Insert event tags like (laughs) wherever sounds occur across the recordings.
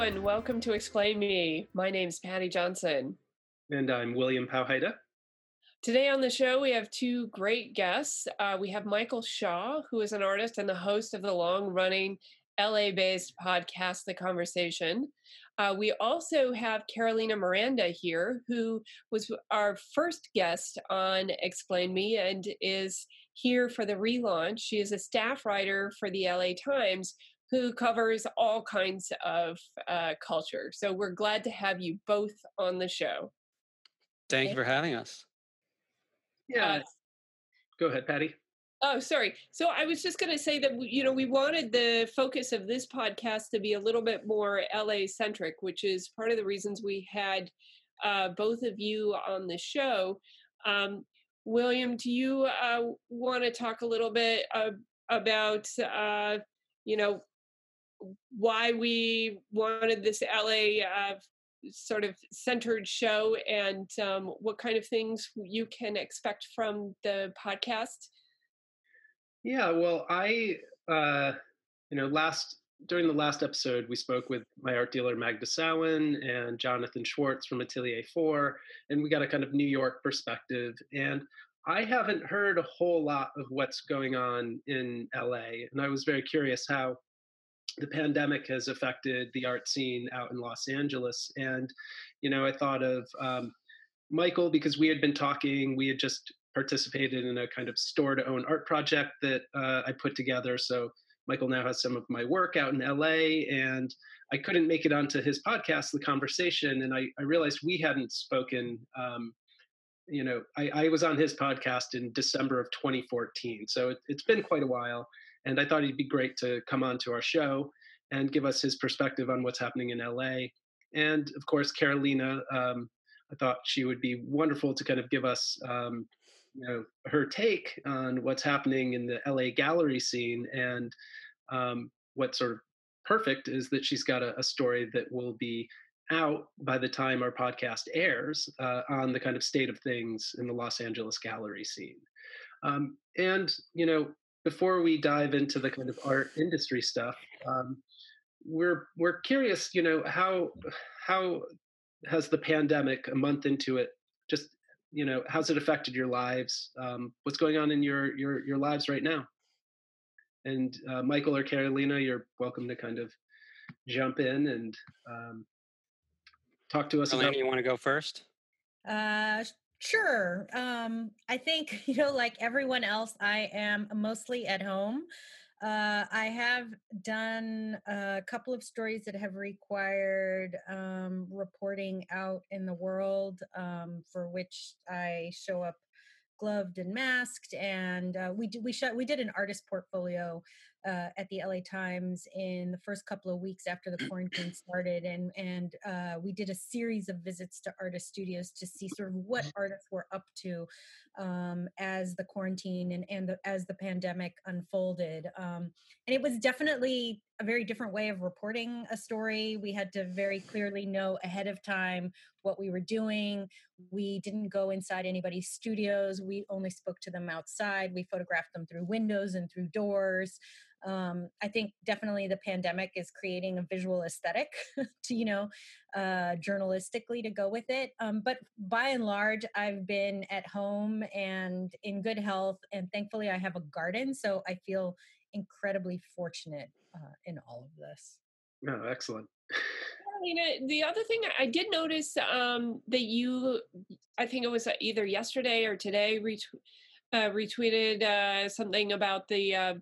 and welcome to Explain Me. My name's Patty Johnson. And I'm William Powhida. Today on the show, we have two great guests. Uh, we have Michael Shaw, who is an artist and the host of the long running LA based podcast, The Conversation. Uh, we also have Carolina Miranda here, who was our first guest on Explain Me and is here for the relaunch. She is a staff writer for the LA Times who covers all kinds of uh, culture. So we're glad to have you both on the show. Thank you for having us. Yeah. Uh, Go ahead, Patty. Oh, sorry. So I was just going to say that you know we wanted the focus of this podcast to be a little bit more LA centric, which is part of the reasons we had uh, both of you on the show. Um, William, do you uh, want to talk a little bit uh, about uh, you know why we wanted this LA uh, sort of centered show and um, what kind of things you can expect from the podcast? Yeah, well, I, uh, you know, last during the last episode, we spoke with my art dealer Magda Sawon and Jonathan Schwartz from Atelier Four, and we got a kind of New York perspective. And I haven't heard a whole lot of what's going on in LA, and I was very curious how the pandemic has affected the art scene out in Los Angeles. And, you know, I thought of um, Michael because we had been talking, we had just participated in a kind of store to own art project that uh, I put together. So Michael now has some of my work out in LA, and I couldn't make it onto his podcast, The Conversation, and I, I realized we hadn't spoken. Um, you know, I, I, was on his podcast in December of 2014, so it, it's been quite a while, and I thought he'd be great to come on to our show and give us his perspective on what's happening in LA. And of course, Carolina, um, I thought she would be wonderful to kind of give us um, you know her take on what's happening in the LA gallery scene and um, what's sort of perfect is that she's got a, a, story that will be out by the time our podcast airs uh, on the kind of state of things in the Los Angeles gallery scene. Um, and you know, before we dive into the kind of art industry stuff, um, we're we're curious. You know, how how has the pandemic, a month into it, just you know how's it affected your lives um, what's going on in your your your lives right now and uh, michael or carolina you're welcome to kind of jump in and um, talk to us Carolina, about you want to go first uh sure um i think (laughs) you know like everyone else i am mostly at home uh, I have done a couple of stories that have required um, reporting out in the world, um, for which I show up gloved and masked. And uh, we we shot we did an artist portfolio uh, at the LA Times in the first couple of weeks after the quarantine (clears throat) started, and and uh, we did a series of visits to artist studios to see sort of what mm-hmm. artists were up to um, as the quarantine and and the, as the pandemic unfolded. Um, and it was definitely a very different way of reporting a story. We had to very clearly know ahead of time what we were doing. We didn't go inside anybody's studios. We only spoke to them outside. We photographed them through windows and through doors um, i think definitely the pandemic is creating a visual aesthetic (laughs) to you know uh, journalistically to go with it um, but by and large i've been at home and in good health and thankfully i have a garden so i feel incredibly fortunate uh, in all of this oh excellent you know, the other thing I did notice um, that you, I think it was either yesterday or today, retweet, uh, retweeted uh, something about the uh,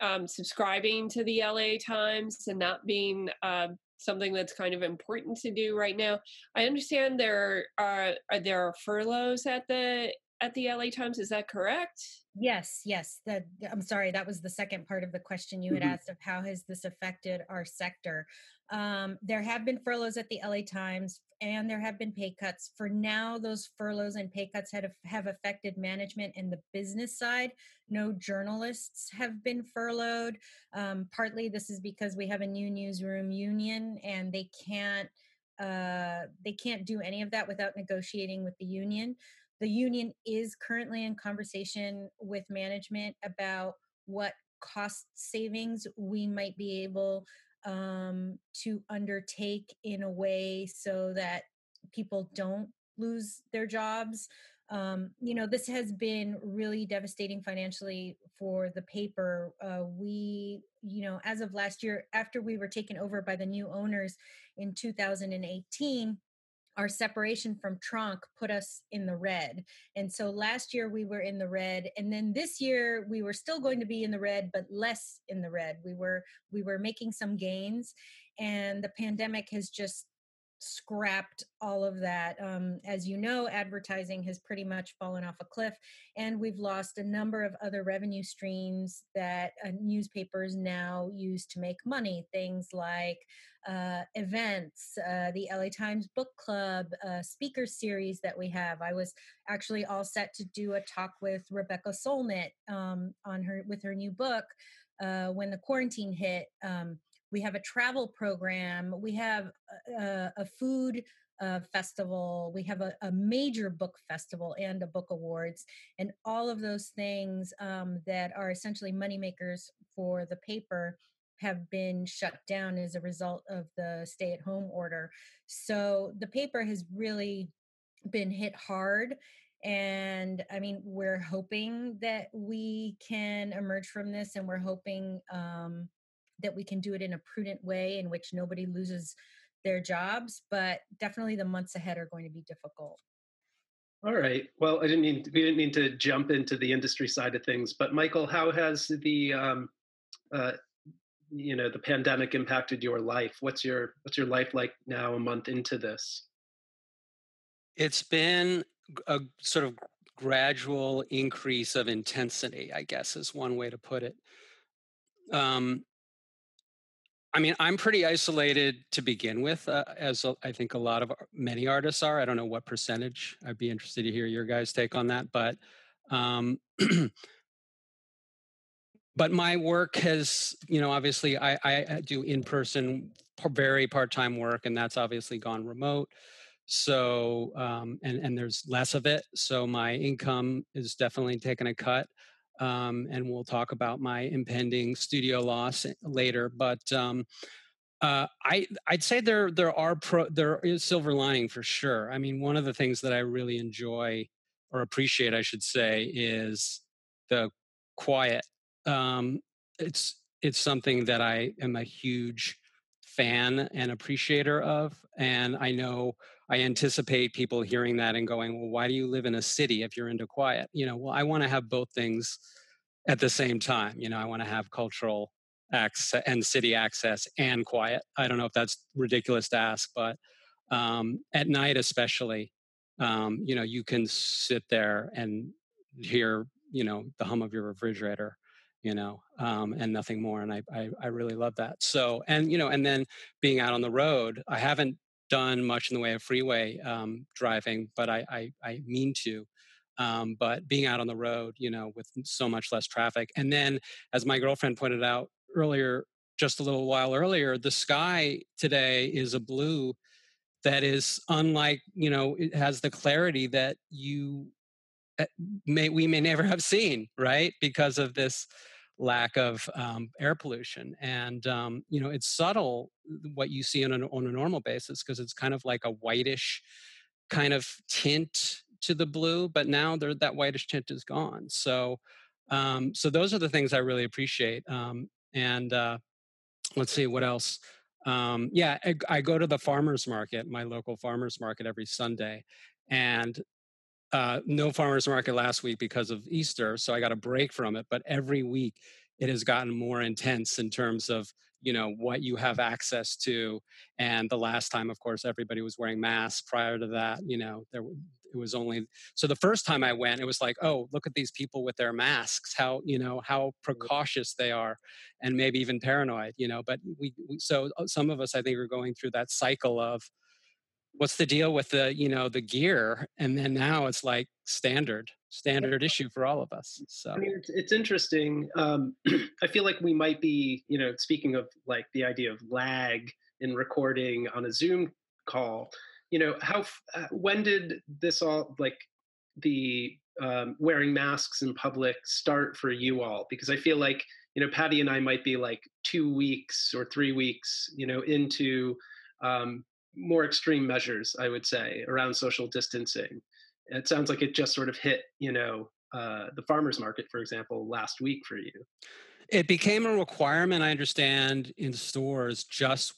um, subscribing to the LA Times and not being uh, something that's kind of important to do right now. I understand there are, are there are furloughs at the at the LA Times. Is that correct? Yes, yes. That I'm sorry, that was the second part of the question you had mm-hmm. asked of how has this affected our sector. Um, there have been furloughs at the LA Times and there have been pay cuts. For now, those furloughs and pay cuts have, have affected management and the business side. No journalists have been furloughed. Um, partly this is because we have a new newsroom union and they can't uh, they can't do any of that without negotiating with the union. The union is currently in conversation with management about what cost savings we might be able um, to undertake in a way so that people don't lose their jobs. Um, you know, this has been really devastating financially for the paper. Uh, we, you know, as of last year, after we were taken over by the new owners in 2018, our separation from Tronc put us in the red. And so last year we were in the red and then this year we were still going to be in the red but less in the red. We were we were making some gains and the pandemic has just scrapped all of that. Um, as you know, advertising has pretty much fallen off a cliff, and we've lost a number of other revenue streams that uh, newspapers now use to make money. Things like uh, events, uh, the LA Times Book Club, uh, speaker series that we have. I was actually all set to do a talk with Rebecca Solnit um, on her with her new book uh, when the quarantine hit. Um, we have a travel program. We have a, a food uh, festival. We have a, a, major book festival and a book awards, and all of those things um, that are essentially moneymakers for the paper have been shut down as a result of the stay at home order. So the paper has really been hit hard. And I mean, we're hoping that we can emerge from this, and we're hoping um, that we can do it in a prudent way in which nobody loses their jobs. But definitely, the months ahead are going to be difficult. All right. Well, I didn't need we didn't need to jump into the industry side of things, but Michael, how has the um, uh, you know the pandemic impacted your life what's your what's your life like now a month into this it's been a sort of gradual increase of intensity i guess is one way to put it um, i mean i'm pretty isolated to begin with uh, as i think a lot of many artists are. I don't know what percentage. I'd be interested to hear your guys take on that but um, (clears throat) but my work has you know obviously i, I do in-person very part-time work and that's obviously gone remote. So um, and and there's less of it. So my income is definitely taking a cut um, and we'll talk about my impending studio loss later but um, uh, I I'd say there there are pro, there is silver lining for sure. I mean, one of the things that I really enjoy or appreciate, I should say, is the quiet um, it's it's something that I am a huge fan and appreciator of, and I know I anticipate people hearing that and going, "Well, why do you live in a city if you're into quiet?" You know, well, I want to have both things at the same time. You know, I want to have cultural access and city access and quiet. I don't know if that's ridiculous to ask, but um, at night, especially, um, you know, you can sit there and hear, you know, the hum of your refrigerator you know, um, and nothing more. And I, I, I really love that. So, and you know, and then being out on the road, I haven't done much in the way of freeway um, driving, but I, I, I mean to. Um, but being out on the road, you know, with so much less traffic, and then as my girlfriend pointed out earlier, just a little while earlier, the sky today is a blue that is unlike, you know, it has the clarity that you eh, may we may never have seen, right? Because of this lack of um, air pollution. And, um, you know, it's subtle what you see on a, on a normal basis because it's kind of like a whitish kind of tint to the blue, but now that whitish tint is gone. So, um, so those are the things I really appreciate. Um, and uh, let's see what else. Um, yeah, I, I go to the farmers market, my local farmers market every Sunday, and uh, no farmers market last week because of Easter, so I got a break from it. But every week, it has gotten more intense in terms of you know what you have access to. And the last time, of course, everybody was wearing masks. Prior to that, you know, there it was only so the first time I went, it was like, oh, look at these people with their masks. How you know how precautious they are, and maybe even paranoid. You know, but we, we so uh, some of us, I think, are going through that cycle of what's the deal with the you know the gear? And then now it's like standard standard issue for all of us so. i mean it's, it's interesting um, (clears throat) i feel like we might be you know speaking of like the idea of lag in recording on a zoom call you know how uh, when did this all like the um, wearing masks in public start for you all? Because i feel like you know, Patty and I might be like two weeks or three weeks, you know, into um, more extreme measures, I would say, around social distancing. It sounds like it just sort of hit, you know, uh, the farmers market, for example, last week for you. It became a requirement, I understand, in stores just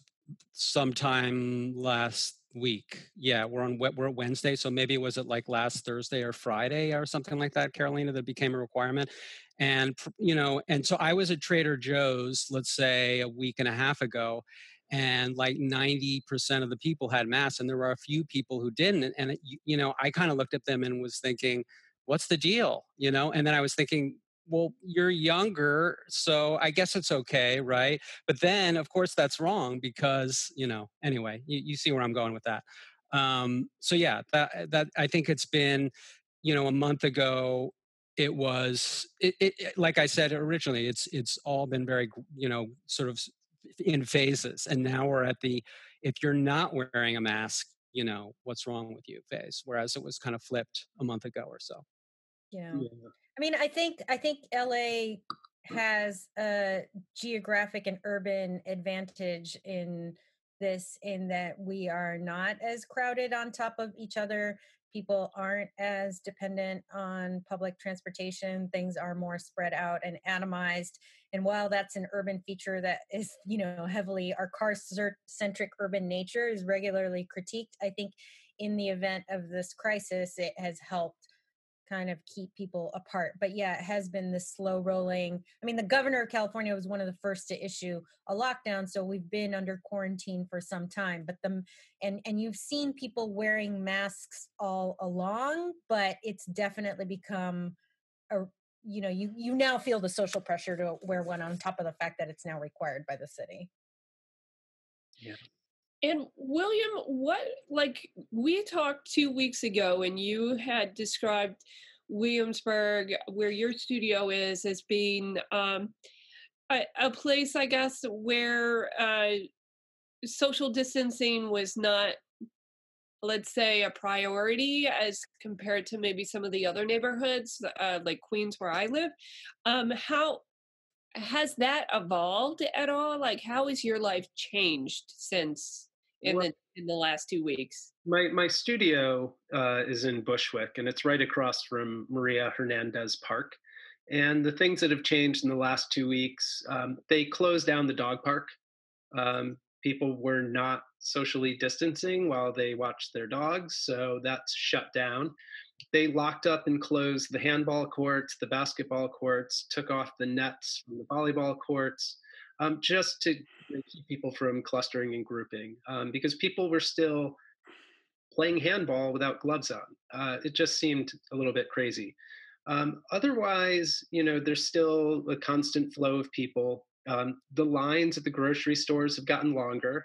sometime last week. Yeah, we're on we're Wednesday, so maybe it was it like last Thursday or Friday or something like that, Carolina, that became a requirement. And you know, and so I was at Trader Joe's, let's say a week and a half ago, and like 90% of the people had masks and there were a few people who didn't and, and you know i kind of looked at them and was thinking what's the deal? you know and then i was thinking well you're younger so i guess it's okay right? But then of course that's wrong because you know anyway you, you see where i'm going with that. Um, so yeah that that i think it's been you know a month ago it was it, it, like i said originally it's it's all been very you know sort of in phases and now we're at the if you're not wearing a mask you know what's wrong with you phase whereas it was kind of flipped a month ago or so yeah. yeah. I mean, I think I think LA has a geographic and urban advantage in this in that we are not as crowded on top of each other people aren't as dependent on public transportation things are more spread out and atomized and while that's an urban feature that is you know heavily our car centric urban nature is regularly critiqued i think in the event of this crisis it has helped kind of keep people apart. But yeah, it has been this slow rolling. I mean, the governor of California was one of the first to issue a lockdown, so we've been under quarantine for some time. But the and and you've seen people wearing masks all along, but it's definitely become a you know you you now feel the social pressure to wear one on top of the fact that it's now required by the city. Yeah. And William, what like we talked two weeks ago, and you had described Williamsburg, where your studio is, as being um, a, a, place, I guess, where uh, social distancing was not, let's say, a priority as compared to maybe some of the other neighborhoods, uh, like Queens, where I live. Um, how has that evolved at all? Like, how has your life changed since in the in the last two weeks? My my studio uh, is in Bushwick, and it's right across from Maria Hernandez Park. And the things that have changed in the last two weeks, um, they closed down the dog park. Um, people were not socially distancing while they watched their dogs, so that's shut down. They locked up and closed the handball courts, the basketball courts, took off the nets from the volleyball courts um, just to keep people from clustering and grouping um, because people were still playing handball without gloves on. Uh, it just seemed a little bit crazy. Um, otherwise, you know, there's still a constant flow of people. Um, the lines at the grocery stores have gotten longer.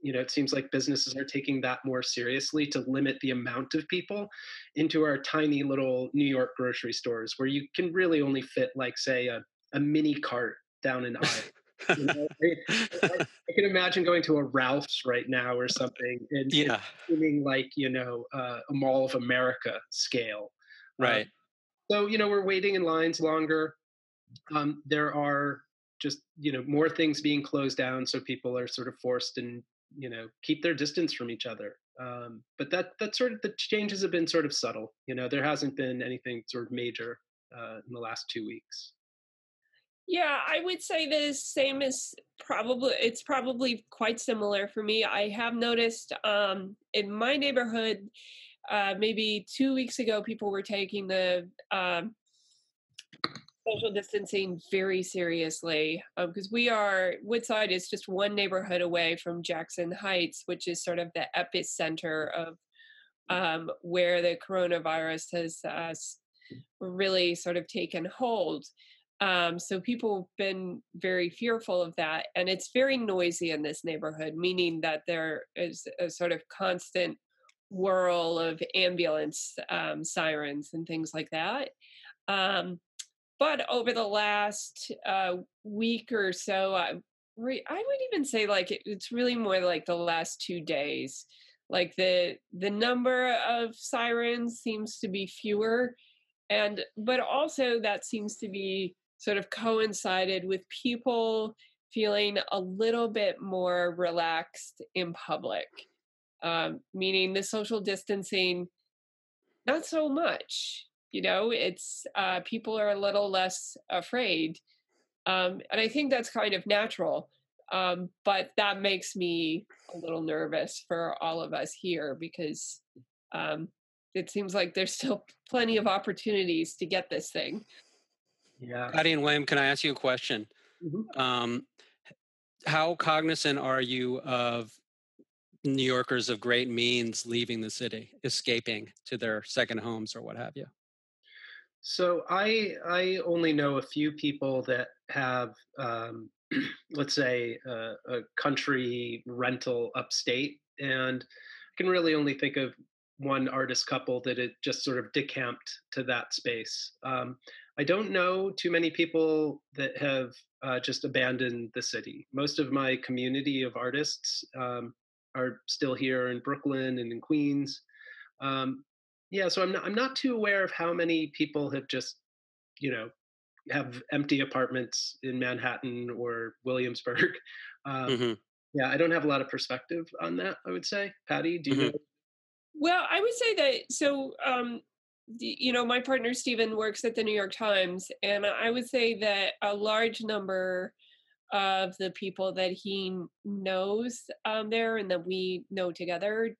You know, it seems like businesses are taking that more seriously to limit the amount of people into our tiny little New York grocery stores where you can really only fit, like, say, a, a mini cart down an aisle. (laughs) You know, (laughs) I, I, can imagine going to a Ralph's right now or something and yeah. feeling like you know uh, a Mall of America scale. Right. so you know we're waiting in lines longer. Um, there are just you know more things being closed down, so people are sort of forced and you know keep their distance from each other. Um, but that that sort of the changes have been sort of subtle. You know there hasn't been anything sort of major uh, in the last two weeks. Yeah, I would say the same as probably it's probably quite similar for me. I have noticed um, in my neighborhood, uh, maybe two weeks ago, people were taking the um, social distancing very seriously because um, we are Woodside is just one neighborhood away from Jackson Heights, which is sort of the epicenter of um, where the coronavirus has uh, really sort of taken hold. Um, so people have been very fearful of that. And it's very noisy in this neighborhood, meaning that there is a sort of constant whirl of ambulance um, sirens and things like that. Um, but over the last uh, week or so, I, re- I would even say like it, it's really more like the last two days. Like the the number of sirens seems to be fewer, and but also that seems to be sort of coincided with people feeling a little bit more relaxed in public, um, meaning the social distancing, not so much. You know, it's uh, people are a little less afraid. Um, and I think that's kind of natural. Um, but that makes me a little nervous for all of us here because um, it seems like there's still (laughs) plenty of opportunities to get this thing. Yeah. Patty and William, can I ask you a question? Mm-hmm. Um, how cognizant are you of New Yorkers of great means leaving the city, escaping to their second homes or what have you? So I I only know a few people that have um, (clears throat) let's say uh, a country rental upstate, and I can really only think of one artist couple that it just sort of decamped to that space. Um, I don't know too many people that have uh, just abandoned the city. Most of my community of artists um, are still here in Brooklyn and in Queens. Um, yeah, so I'm not, I'm not too aware of how many people have just, you know, have empty apartments in Manhattan or Williamsburg. (laughs) Um, mm-hmm. Yeah, I don't have a lot of perspective on that. I would say, Patty, do you mm-hmm. know? Well, I would say that so. Um, you know, my partner Stephen works at the New York Times, and I would say that a large number of the people that he knows um, there and that we know together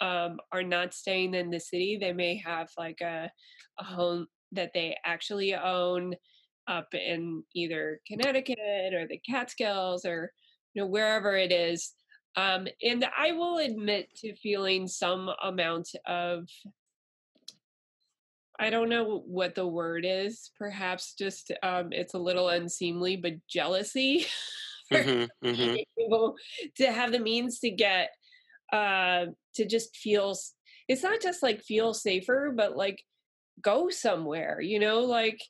um, are not staying in the city. They may have like a, a home that they actually own up in either Connecticut or the Catskills or you know wherever it is. Um, and I will admit to feeling some amount of I don't know what the word is. Perhaps just um, it's a little unseemly, but jealousy. (laughs) mm-hmm, mm-hmm. to have the means to get uh, to just feel. It's not just like feel safer, but like go somewhere. You know, like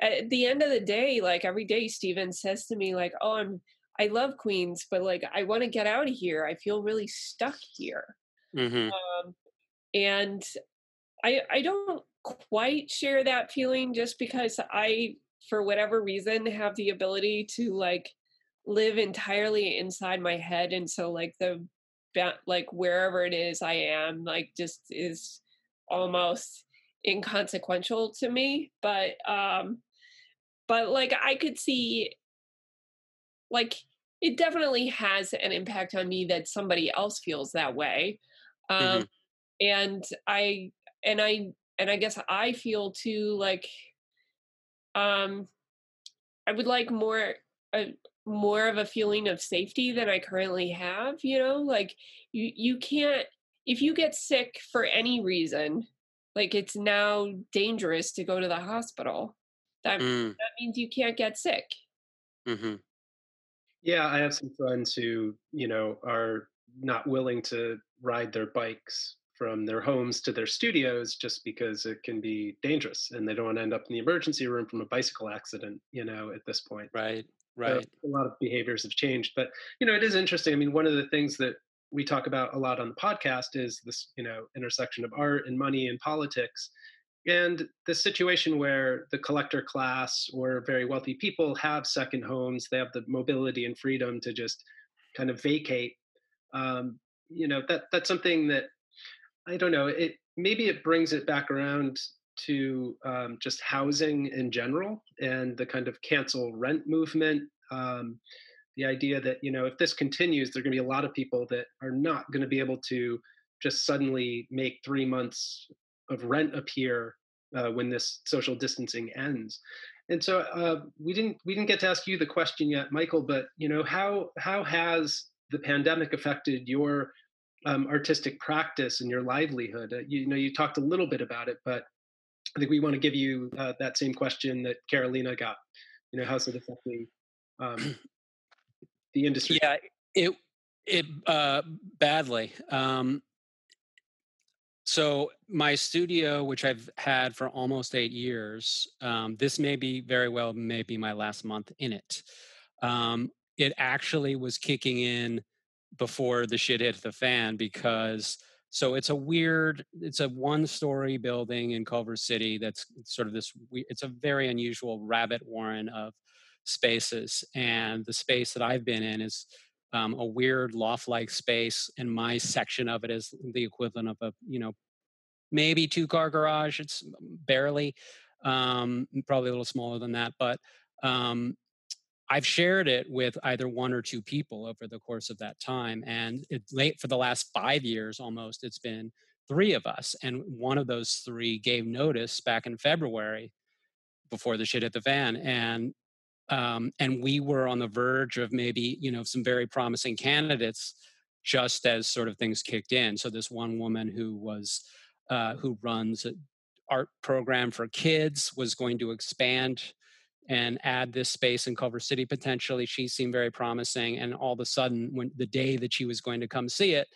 at the end of the day, like every day, Steven says to me, like, "Oh, I'm I love Queens, but like I want to get out of here. I feel really stuck here." Mm-hmm. Um, and I I don't quite share that feeling just because I, for whatever reason, have the ability to like live entirely inside my head, and so like the like wherever it is I am, like just is almost inconsequential to me but um but like i could see like it definitely has an impact on me that somebody else feels that way um mm-hmm. and i and i and i guess i feel too like um i would like more uh, more of a feeling of safety than i currently have you know like you you can't if you get sick for any reason like it's now dangerous to go to the hospital that, mm. that means you can't get sick mm-hmm. yeah i have some friends who you know are not willing to ride their bikes from their homes to their studios just because it can be dangerous and they don't want to end up in the emergency room from a bicycle accident you know at this point. Right right. so a lot of behaviors have changed but you know it is interesting. I mean one of the things that we talk about a lot on the podcast is this you know intersection of art and money and politics and the situation where the collector class or very wealthy people have second homes they have the mobility and freedom to just kind of vacate um, you know that that's something that i don't know it maybe it brings it back around to um, just housing in general and the kind of cancel rent movement um, the idea that you know if this continues there are going to be a lot of people that are not going to be able to just suddenly make three months of rent appear uh, when this social distancing ends. And so uh, we didn't we didn't get to ask you the question yet michael but you know how how has the pandemic affected your um, artistic practice and your livelihood uh, you, you, know you talked a little bit about it but i think we want to give you uh, that same question that carolina got you know how's it affecting um, (clears throat) the industry? Yeah, it it uh, badly. Um, so my studio, which I've had for almost eight years, um, this may be very well may be my last month in it. Um, it actually was kicking in before the shit hit the fan because So it's a weird, it's a one story building in Culver City that's sort of this, it's a very unusual rabbit warren of spaces. And the space that I've been in is um, a weird loft like space. And my section of it is the equivalent of a, you know, maybe two car garage. It's barely, um, probably a little smaller than that. But um, I've shared it with either one or two people over the course of that time. And it late for the last five years almost, it's been three of us. And one of those three gave notice back in February before the shit hit the fan. And um, and we were on the verge of maybe, you know, some very promising candidates just as sort of things kicked in. So this one woman who was uh, who runs an art program for kids was going to expand and add this space in Culver City potentially. She seemed very promising, and all of a sudden, when the day that she was going to come see it,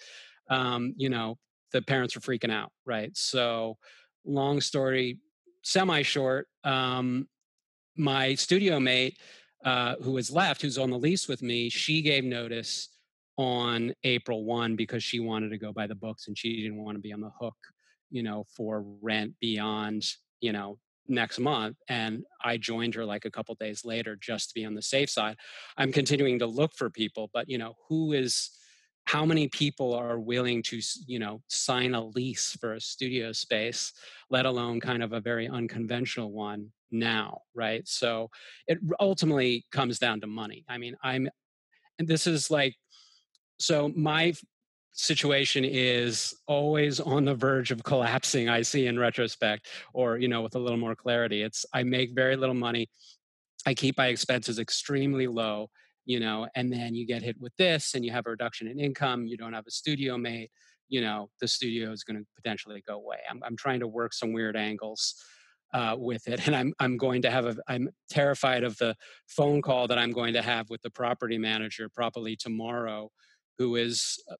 um, you know, the parents were freaking out, right? So, long story, semi short. Um, my studio mate, uh, who was left, who's on the lease with me, she gave notice on April 1 because she wanted to go by the books and she didn't want to be on the hook, you know, for rent beyond, you know, next month and i joined her like a couple days later just to be on the safe side. I'm continuing to look for people but you know who is how many people are willing to you know sign a lease for a studio space let alone kind of a very unconventional one now right? So it ultimately comes down to money. I mean i'm and this is like so my situation is always on the verge of collapsing i see in retrospect or you know with a little more clarity. It's i make very little money. I keep my expenses extremely low you know and then you get hit with this and you have a reduction in income you don't have a studio mate you know the studio is going to potentially go away. I'm, I'm trying to work some weird angles uh, with it (laughs) and i'm i'm going to have a i'm terrified of the phone call that i'm going to have with the property manager probably tomorrow who is uh,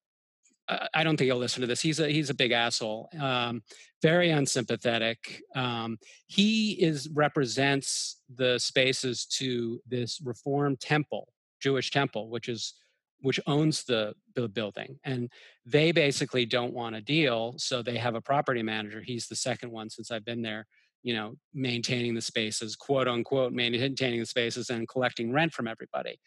I don't think he'll listen to this. He's a he's a big asshole. Um, very unsympathetic. Um, he is represents the spaces to this Reform Temple, Jewish temple, which is which owns the, building, and they basically don't want a deal. So they have a property manager. He's the second one since I've been there. You know, maintaining the spaces, quote unquote, maintaining the spaces and collecting rent from everybody.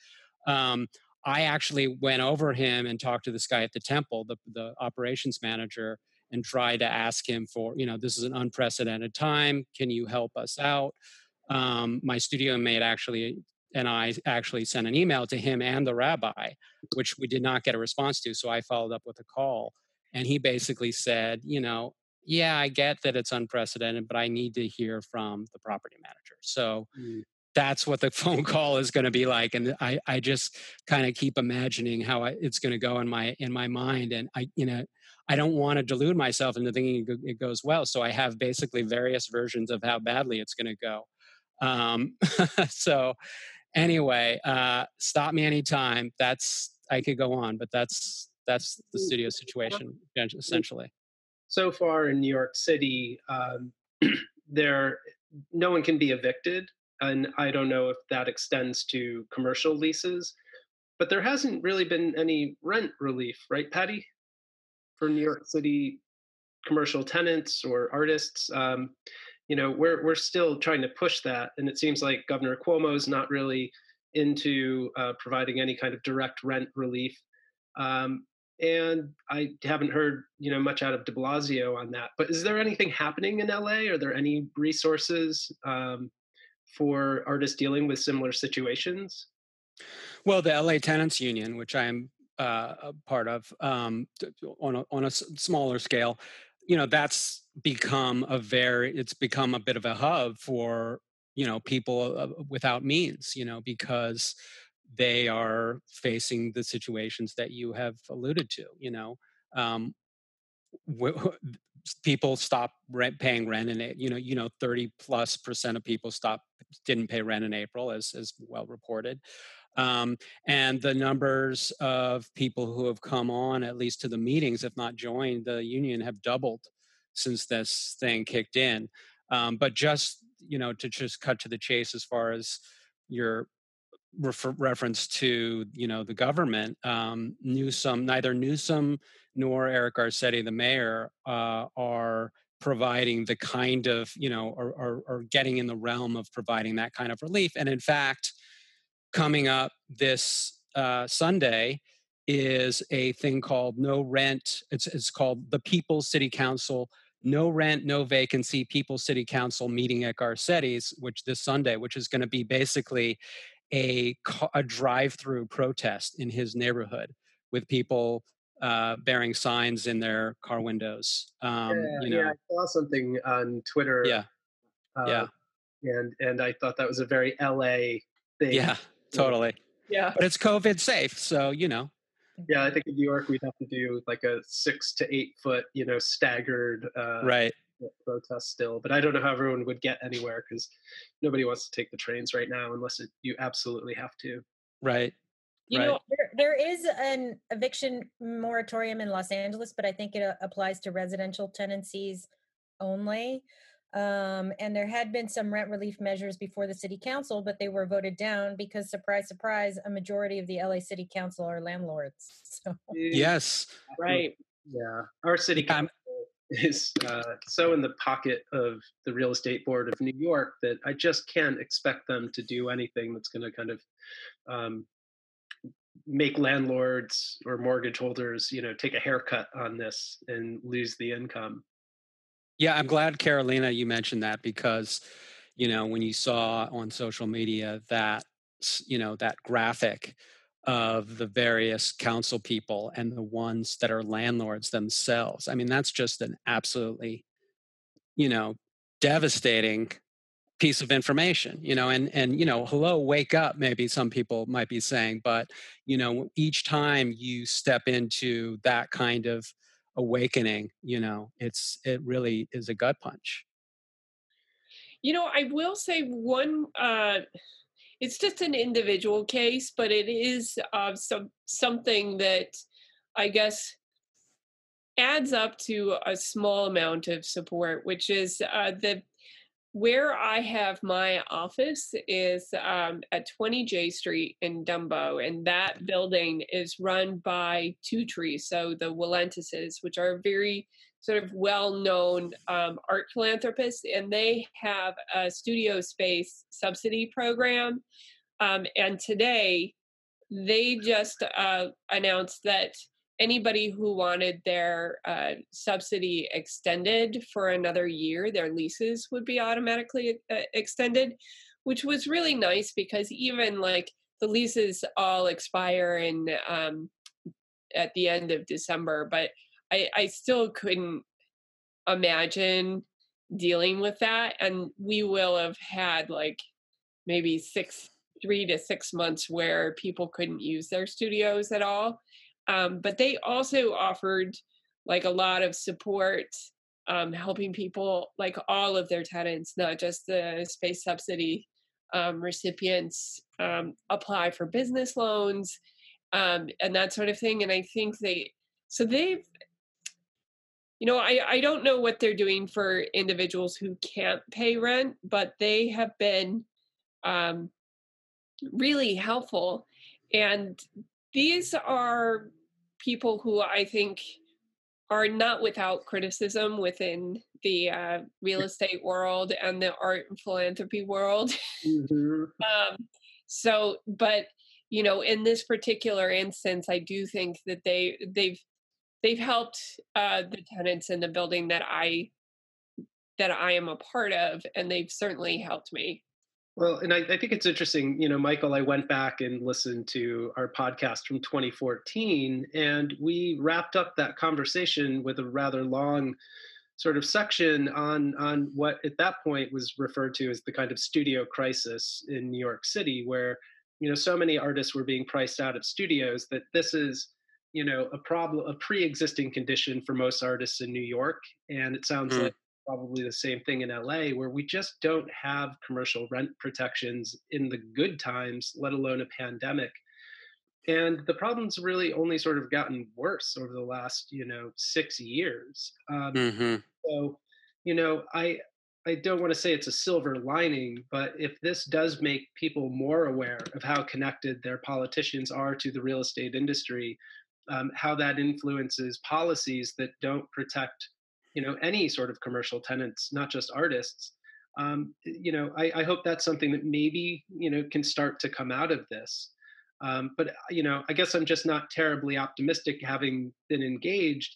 Um, I actually went over him and talked to this guy at the temple, the, the operations manager, and tried to ask him for, you know, this is an unprecedented time. Can you help us out? Um, my studio mate actually and I actually sent an email to him and the rabbi, which we did not get a response to. So I followed up with a call. And he basically said, you know, yeah, I get that it's unprecedented, but I need to hear from the property manager. So mm that's what the (laughs) phone call is going to be like and i i just kind of keep imagining how I, it's going to go in my in my mind and i you know i don't want to delude myself into thinking it goes well so i have basically various versions of how badly it's going to go. Um, (laughs) so anyway uh, stop me anytime that's i could go on but that's that's the studio situation essentially. so far in new york city um, (clears throat) there no one can be evicted and I don't know if that extends to commercial leases, but there hasn't really been any rent relief, right, Patty, for New York City commercial tenants or artists. Um, you know, we're we're still trying to push that, and it seems like Governor Cuomo is not really into uh, providing any kind of direct rent relief. Um, and I haven't heard you know much out of De Blasio on that. But is there anything happening in LA? Are there any resources um, for artists dealing with similar situations? Well, the LA Tenants Union, which I'm uh, a part of um, on a, on a smaller scale, you know, that's become a very, it's become a bit of a hub for, you know, people without means, you know, because they are facing the situations that you have alluded to, you know. Um, people stop rent, paying rent and it, you know you know 30 plus percent of people stop didn't pay rent in april as as well reported um, and the numbers of people who have come on at least to the meetings if not joined the union have doubled since this thing kicked in um, but just you know to just cut to the chase as far as your refer, reference to you know the government. Um, Newsom, neither Newsom nor Eric Garcetti, the mayor, uh, are providing the kind of you know or, or, or getting in the realm of providing that kind of relief. And in fact, coming up this uh, Sunday is a thing called no rent. It's it's called the People's City Council no rent, no vacancy People's City Council meeting at Garcetti's, which this Sunday, which is going to be basically a, a drive-through protest in his neighborhood with people uh, bearing signs in their car windows. Um, yeah, you know, yeah, I saw something on Twitter. Yeah, uh, yeah, and and I thought that was a very LA thing. Yeah, totally. Yeah, but it's COVID safe, so you know. Yeah, I think in New York we'd have to do like a six to eight foot, you know, staggered uh, right protest still. But I don't know how everyone would get anywhere because nobody wants to take the trains right now unless it, you absolutely have to. Right. You right. know, there, there is an eviction moratorium in Los Angeles, but I think it uh, applies to residential tenancies only. Um, and there had been some rent relief measures before the city council, but they were voted down because, surprise, surprise, a majority of the LA City Council are landlords. (laughs) So. Yes, right. Yeah, our city council is uh, so in the pocket of the real estate board of New York that I just can't expect them to do anything that's going to kind of um, make landlords or mortgage holders, you know, take a haircut on this and lose the income. Yeah, I'm glad, Carolina, you mentioned that because, you know, when you saw on social media that, you know, that graphic of the various council people and the ones that are landlords themselves, I mean, that's just an absolutely, you know, devastating piece of information you know and and you know hello wake up maybe some people might be saying but you know each time you step into that kind of awakening you know it's it really is a gut punch. You know i will say one uh it's just an individual case but it is uh, some something that i guess adds up to a small amount of support which is uh, the where I have my office is um, at 20 Jay Street in Dumbo, and that building is run by Two Trees, so the Walentases, which are very sort of well-known um, art philanthropists, and they have a studio space subsidy program. Um, and today, they just uh, announced that anybody who wanted their uh, subsidy extended for another year, their leases would be automatically uh, extended, which was really nice because even like the leases all expire in um, at the end of December, but I, I still couldn't imagine dealing with that, and we will have had like maybe six three to six months where people couldn't use their studios at all um, but they also offered like a lot of support, um, helping people, like all of their tenants, not just the space subsidy um, recipients, um, apply for business loans um, and that sort of thing. And I think they, so they've, you know, I, I don't know what they're doing for individuals who can't pay rent, but they have been um, really helpful. And these are people who I think are not without criticism within the uh, real estate world and the art and philanthropy world. Mm-hmm. (laughs) um, so, but you know, in this particular instance, I do think that they they've they've helped uh, the tenants in the building that I that I am a part of, and they've certainly helped me. Well, and I, I, think it's interesting, you know, Michael, I went back and listened to our podcast from 2014, and we wrapped up that conversation with a rather long sort of section on on what at that point was referred to as the kind of studio crisis in New York City, where you know so many artists were being priced out of studios that this is you know a problem a pre-existing condition for most artists in New York, and it sounds mm. like probably the same thing in LA, where we just don't have commercial rent protections in the good times, let alone a pandemic. And the problem's really only sort of gotten worse over the last, you know, six years. Um, mm-hmm. So, you know, I I don't want to say it's a silver lining, but if this does make people more aware of how connected their politicians are to the real estate industry, um, how that influences policies that don't protect, you know, any sort of commercial tenants, not just artists. Um, you know, I, I, hope that's something that maybe you know can start to come out of this. Um, but you know, I guess I'm just not terribly optimistic, having been engaged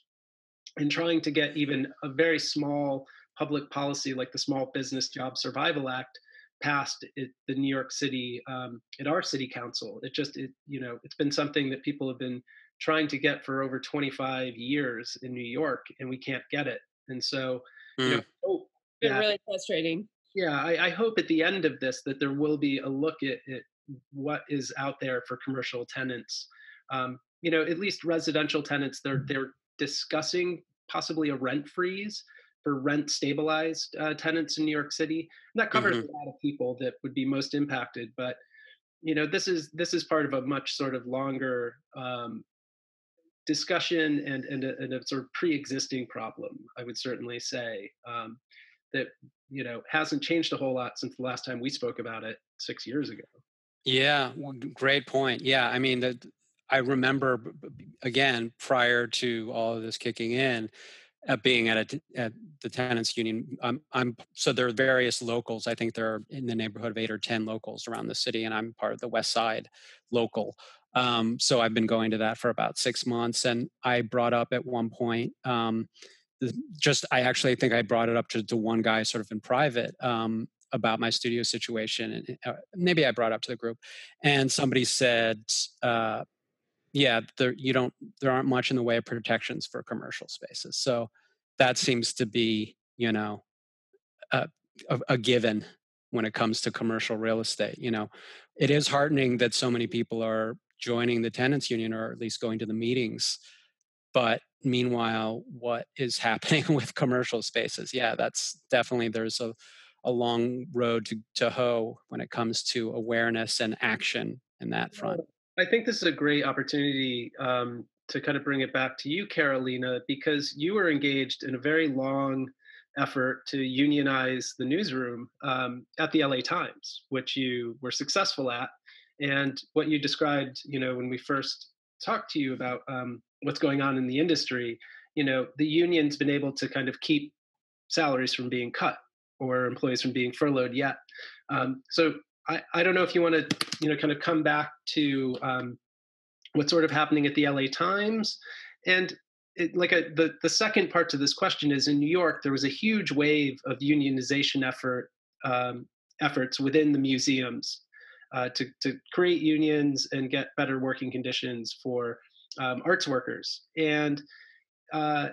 in trying to get even a very small public policy like the Small Business Job Survival Act passed at the New York City um, at our city council. It just it you know it's been something that people have been trying to get for over 25 years in New York, and we can't get it. And so, mm. you know, oh, been really frustrating. Yeah, I, I, hope at the end of this that there will be a look at, at what is out there for commercial tenants. Um, you know, at least residential tenants, they're they're discussing possibly a rent freeze for rent stabilized uh, tenants in New York City. And that covers mm-hmm. a lot of people that would be most impacted. But you know, this is this is part of a much sort of longer um, discussion and and a, and a, sort of pre-existing problem. I would certainly say um, that you know hasn't changed a whole lot since the last time we spoke about it six years ago. Yeah, great point. Yeah, I mean that. I remember again prior to all of this kicking in, at being at a, at the tenants union I'm, I'm so there are various locals i think there are in the neighborhood of eight or ten locals around the city and i'm part of the west side local um, so i've been going to that for about six months and i brought up at one point um, just i actually think i brought it up to, to one guy sort of in private um, about my studio situation and uh, maybe i brought up to the group and somebody said uh, yeah, there you don't there aren't much in the way of protections for commercial spaces. So that seems to be you know a, a, a given when it comes to commercial real estate. You know, it is heartening that so many people are joining the tenants union or at least going to the meetings. But meanwhile, what is (laughs) happening with commercial spaces? Yeah, that's definitely there's a a long road to, to hoe when it comes to awareness and action in that front. I think this is a great opportunity um, to kind of bring it back to you, Carolina, because you were engaged in a very long effort to unionize the newsroom um, at the LA Times, which you were successful at. And what you described, you know, when we first talked to you about um, what's going on in the industry, you know, the union's been able to kind of keep salaries from being cut or employees from being furloughed yet. Um, so I, I don't know if you want to, you know, kind of come back to um, what's sort of happening at the LA Times. And it, like a, the, the second part to this question is in New York, there was a huge wave of unionization effort um, efforts within the museums uh, to, to create unions and get better working conditions for um, arts workers. And uh,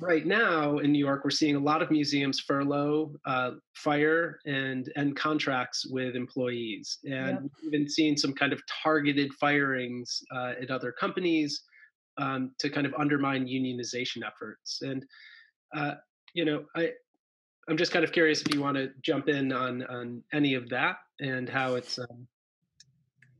right now in New York, we're seeing a lot of museums furlough, uh, fire, and end contracts with employees, and yep. we've even seeing some kind of targeted firings uh, at other companies um, to kind of undermine unionization efforts. And uh, you know, I I'm just kind of curious if you want to jump in on on any of that and how it's um,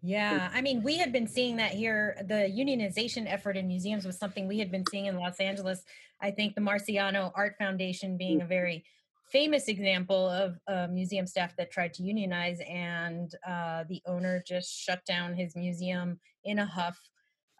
yeah, I mean, we had been seeing that here. The unionization effort in museums was something we had been seeing in Los Angeles. I think the Marciano Art Foundation being a very famous example of a museum staff that tried to unionize, and uh, the owner just shut down his museum in a huff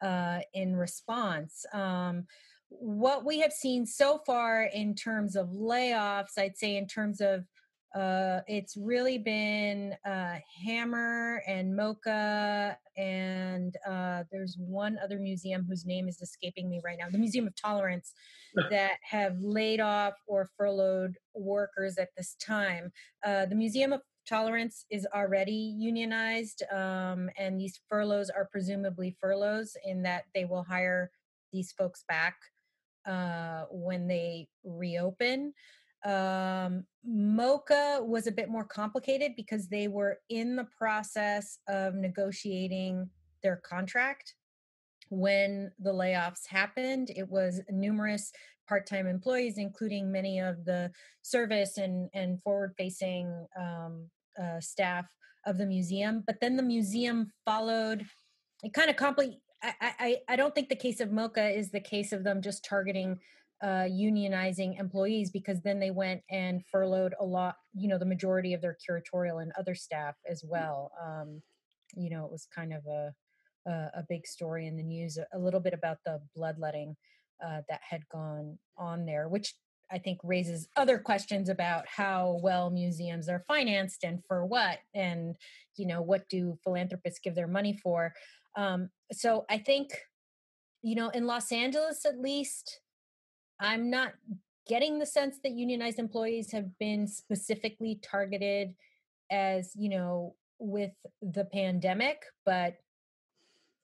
uh, in response. Um, what we have seen so far in terms of layoffs, I'd say in terms of uh, it's really been uh, Hammer and MoCA, and uh, there's one other museum whose name is escaping me right now the Museum of Tolerance (laughs) that have laid off or furloughed workers at this time. Uh, the Museum of Tolerance is already unionized, um, and these furloughs are presumably furloughs in that they will hire these folks back uh, when they reopen. Um, MoCA was a bit more complicated because they were in the process of negotiating their contract when the layoffs happened. It was numerous part-time employees, including many of the service and and forward-facing um, uh, staff of the museum. But then the museum followed. It kind of compli- I, I I don't think the case of MoCA is the case of them just targeting uh, unionizing employees because then they went and furloughed a lot, you know, the majority of their curatorial and other staff as Mm. well. Um, you know, it was kind of a a, a big story in the news. A, a little bit about the bloodletting uh, that had gone on there, which I think raises other questions about how well museums are financed and for what, and you know, what do philanthropists give their money for? Um, so I think, you know, in Los Angeles at least, I'm not getting the sense that unionized employees have been specifically targeted as, you know, with the pandemic, but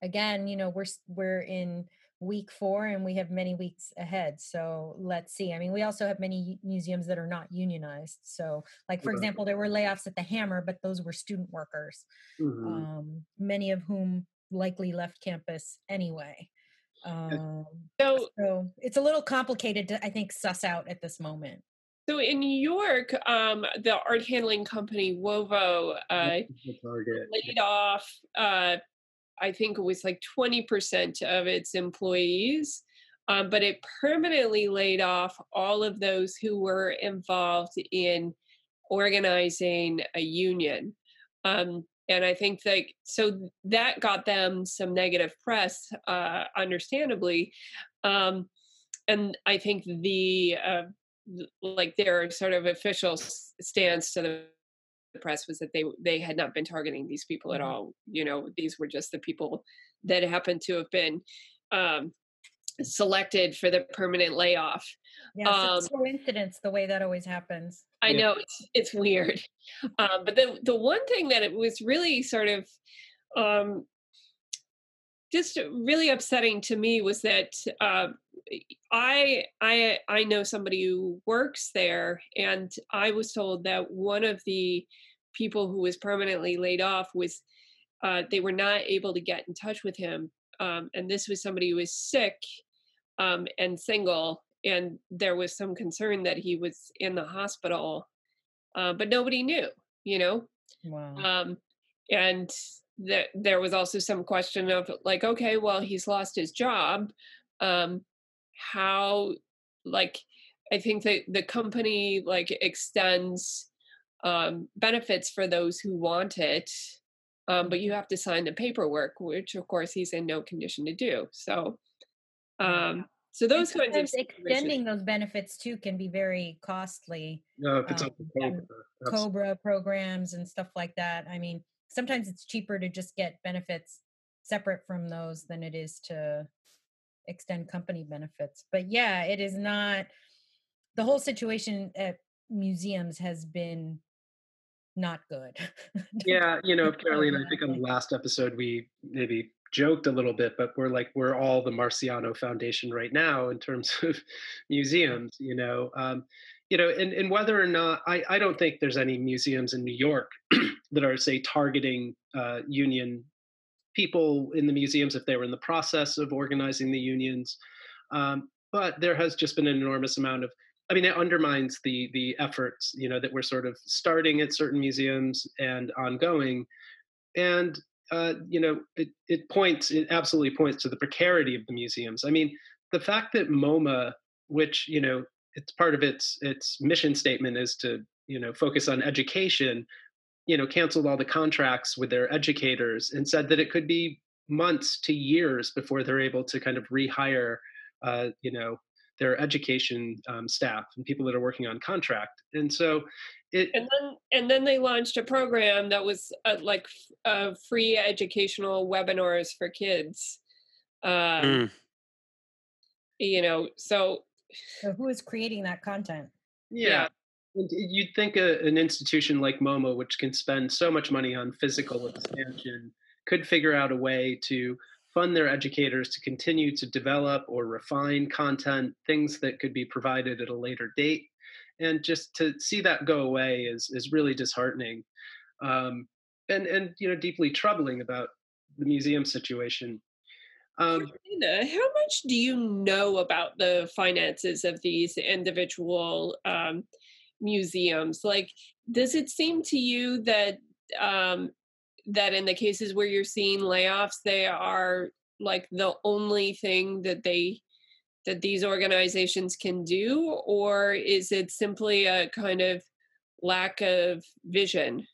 again, you know, we're we're in week 4 and we have many weeks ahead. So let's see. I mean, we also have many museums that are not unionized. So, like for Right. example, there were layoffs at the Hammer, but those were student workers, Mhm. um, many of whom likely left campus anyway. Um, So, so it's a little complicated to, I think, suss out at this moment. so in New York, um, the art handling company Wovo uh, laid off. Uh, I think it was like twenty percent of its employees, um, but it permanently laid off all of those who were involved in organizing a union. Um, and I think that so that got them some negative press, uh, understandably. Um, and I think the uh, like their sort of official stance to the press was that they they had not been targeting these people at Mhm. all. You know, these were just the people that happened to have been um, selected for the permanent layoff. Yeah, it's a Um, coincidence the way that always happens. I Yeah. know it's it's weird, um, but the the one thing that it was really sort of um, just really upsetting to me was that uh, I I I know somebody who works there, and I was told that one of the people who was permanently laid off was uh, they were not able to get in touch with him, um, and this was somebody who was sick um, and single, and there was some concern that he was in the hospital, uh, but nobody knew, you know. Wow. Um, and that there was also some question of like, okay, well, he's lost his job. Um, how, like, I think that the company like extends um, benefits for those who want it, um, but you have to sign the paperwork, which of course he's in no condition to do. So, um, so And those kinds of extending those benefits too can be very costly. No, if it's um, Cobra, Cobra programs and stuff like that. I mean, sometimes it's cheaper to just get benefits separate from those than it is to extend company benefits. But yeah, it is not the whole situation at museums has been not good. (laughs) yeah, you know, Caroline, I think on the last episode we maybe joked a little bit, but we're like we're all the Marciano Foundation right now in terms (laughs) of museums. You know, um, you know, and, and whether or not I, I don't think there's any museums in New York (clears throat) that are say targeting uh, union people in the museums if they were in the process of organizing the unions. Um, but there has just been an enormous amount of I mean, it undermines the the efforts, you know, that we're sort of starting at certain museums and ongoing, and uh, you know, it it points, it absolutely points to the precarity of the museums. I mean, the fact that MoMA, which you know, it's part of its its mission statement is to you know focus on education, you know, canceled all the contracts with their educators and said that it could be months to years before they're able to kind of rehire, uh, you know, their education um, staff and people that are working on contract. And so it, and then and then they launched a program that was uh, like f- uh, free educational webinars for kids um, Mm. you know so so who is creating that content? yeah. And You'd think a, an institution like MoMA, which can spend so much money on physical expansion, could figure out a way to fund their educators to continue to develop or refine content, things that could be provided at a later date. And just to see that go away is, is really disheartening um, and, and, you know, deeply troubling about the museum situation. Um, Christina, how much do you know about the finances of these individual um, museums like does it seem to you that um, that in the cases where you're seeing layoffs they are like the only thing that they that these organizations can do, or is it simply a kind of lack of vision?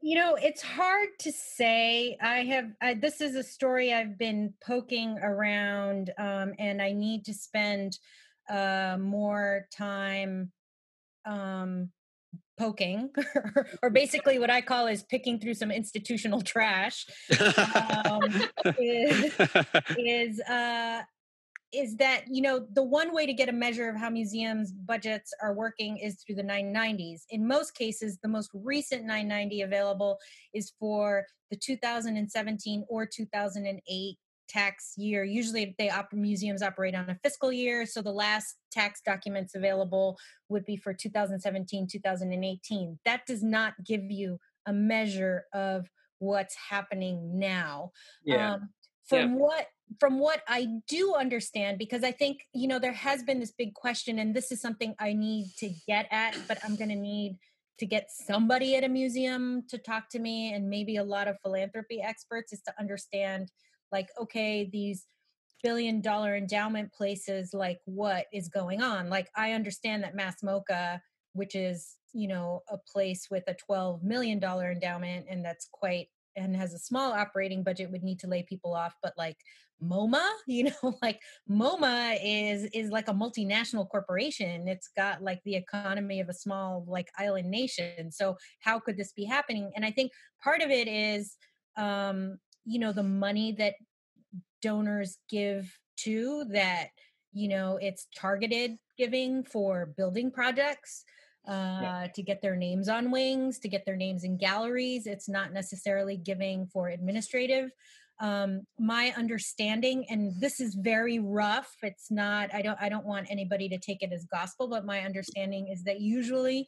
You know, it's hard to say. I have, I, this is a story I've been poking around, um, and I need to spend uh, more time um, poking, (laughs) or basically what I call is picking through some institutional trash, um, (laughs) is, is uh, is that you know the one way to get a measure of how museums budgets are working is through the 990s in most cases the most recent 990 available is for the 2017 or 2008 tax year usually they op- museums operate on a fiscal year so the last tax documents available would be for 2017 2018 that does not give you a measure of what's happening now yeah. Um, from yeah. what from what I do understand, because I think, you know, there has been this big question, and this is something I need to get at, but I'm going to need to get somebody at a museum to talk to me and maybe a lot of philanthropy experts is to understand, like, okay, these billion dollar endowment places, like, what is going on? Like, I understand that Mass MoCA, which is, you know, a place with a $12 million endowment, and that's quite and has a small operating budget would need to lay people off but like MoMA, (laughs) you know, like MoMA is is like a multinational corporation. It's got like the economy of a small like island nation. So how could this be happening? And I think part of it is um, you know, the money that donors give to that, you know, it's targeted giving for building projects. Uh, yeah. to get their names on wings, to get their names in galleries. It's not necessarily giving for administrative um, my understanding and this is very rough it's not i don't i don't want anybody to take it as gospel but my understanding is that usually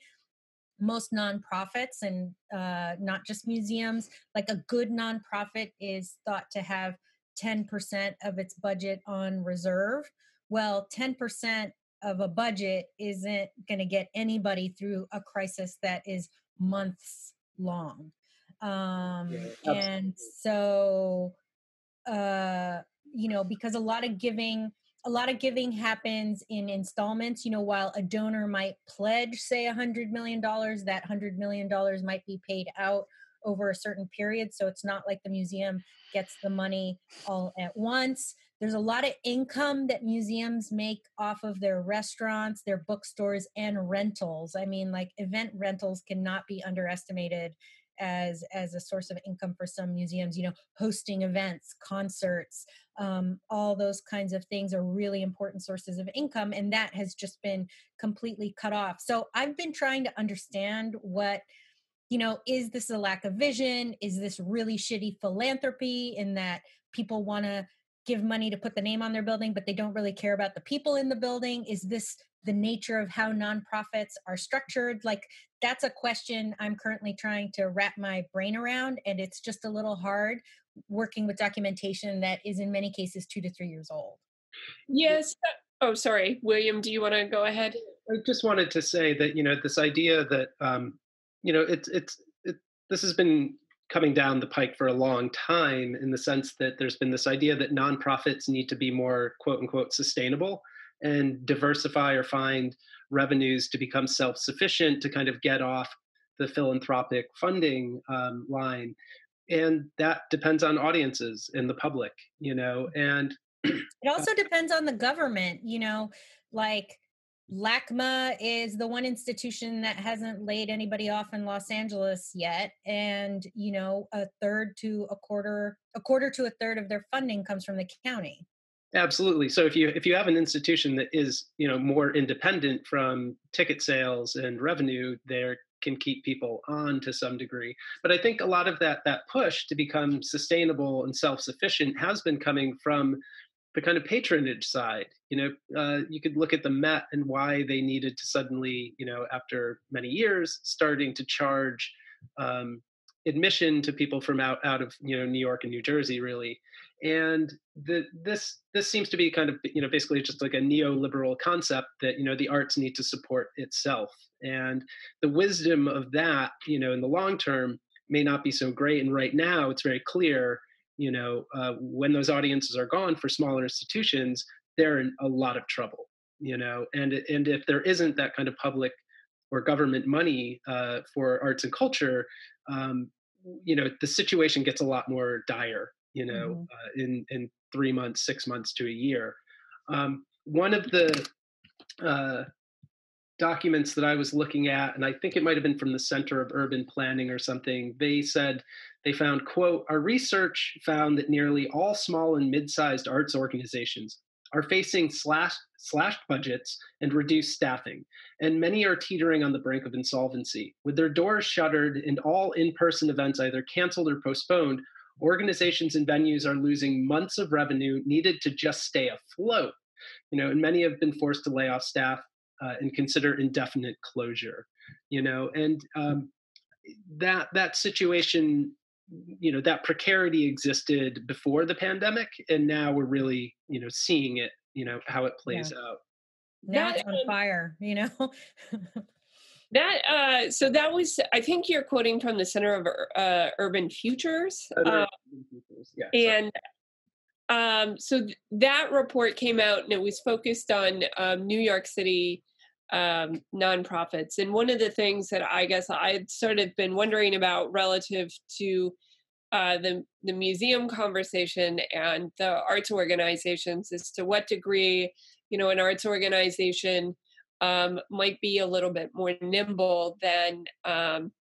most nonprofits and uh, not just museums like a good nonprofit is thought to have 10% of its budget on reserve. Well 10% of a budget isn't going to get anybody through a crisis that is months long. Um yeah, and so uh you know because a lot of giving a lot of giving happens in installments you know while a donor might pledge say a hundred million dollars that hundred million dollars might be paid out over a certain period. So it's not like the museum gets the money all at once. There's a lot of income that museums make off of their restaurants their bookstores and rentals. I mean like event rentals cannot be underestimated as as a source of income for some museums you know hosting events concerts um, all those kinds of things are really important sources of income and that has just been completely cut off. So i've been trying to understand what you know is this a lack of vision? Is this really shitty philanthropy in that people want to give money to put the name on their building but they don't really care about the people in the building? Is this the nature of how nonprofits are structured like that's a question i'm currently trying to wrap my brain around and it's just a little hard working with documentation that is in many cases two to three years old. Yes oh sorry william do you want to go ahead? I just wanted to say that you know this idea that um, you know it's it's it, this has been coming down the pike for a long time in the sense that there's been this idea that nonprofits need to be more quote unquote sustainable and diversify or find revenues to become self sufficient to kind of get off the philanthropic funding um, line. And that depends on audiences and the public, you know, and it (clears throat) also depends on the government, you know, like LACMA is the one institution that hasn't laid anybody off in Los Angeles yet. And, you know, a third to a quarter, a quarter to a third of their funding comes from the county. Absolutely. So if you if you have an institution that is you know more independent from ticket sales and revenue, there can keep people on to some degree. But I think a lot of that that push to become sustainable and self sufficient has been coming from the kind of patronage side. You know, uh, you could look at the Met and why they needed to suddenly, you know, after many years, starting to charge um, admission to people from out out of you know New York and New Jersey, really and the, this this seems to be kind of you know basically just like a neoliberal concept that you know the arts need to support itself. And the wisdom of that you know in the long term may not be so great. And right now it's very clear you know uh, when those audiences are gone for smaller institutions they're in a lot of trouble you know? And and if there isn't that kind of public or government money uh, for arts and culture um, you know the situation gets a lot more dire you know mm-hmm. uh, in in three months six months to a year um, one of the uh, documents that I was looking at, and I think it might have been from the Center of Urban Planning or something, they said they found, quote, our research found that nearly all small and mid-sized arts organizations are facing slash, slashed budgets and reduced staffing, and many are teetering on the brink of insolvency. With their doors shuttered and all in-person events either canceled or postponed, organizations and venues are losing months of revenue needed to just stay afloat. You know, and many have been forced to lay off staff uh, and consider indefinite closure you know and um, that that situation you know that precarity existed before the pandemic and now we're really you know seeing it you know how it plays yeah. out now that, it's on fire you know (laughs) that uh so that was i think you're quoting from the center of uh, urban futures, uh, futures. Yeah, and um so th- that report came out and it was focused on um, new york city um, nonprofits. And one of the things that I guess I'd sort of been wondering about relative to uh, the the museum conversation and the arts organizations is to what degree you know an arts organization um, might be a little bit more nimble than um,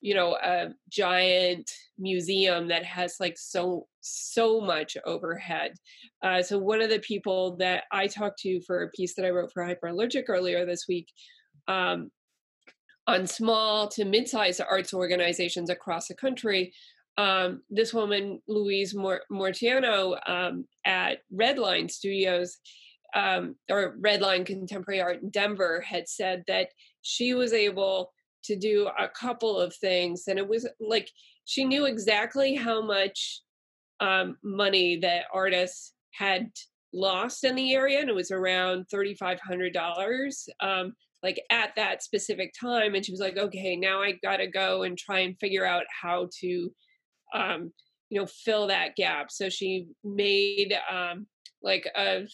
you know a giant museum that has like so so much overhead. Uh, so one of the people that i talked to for a piece that i wrote for hyperallergic earlier this week um, on small to mid-sized arts organizations across the country um, this woman louise martorano um, at redline studios um, or redline contemporary art in denver had said that she was able to do a couple of things and it was like she knew exactly how much um, money that artists had lost in the area and it was around $3500 um, like at that specific time and she was like okay now i gotta go and try and figure out how to um, you know fill that gap. So she made um, like a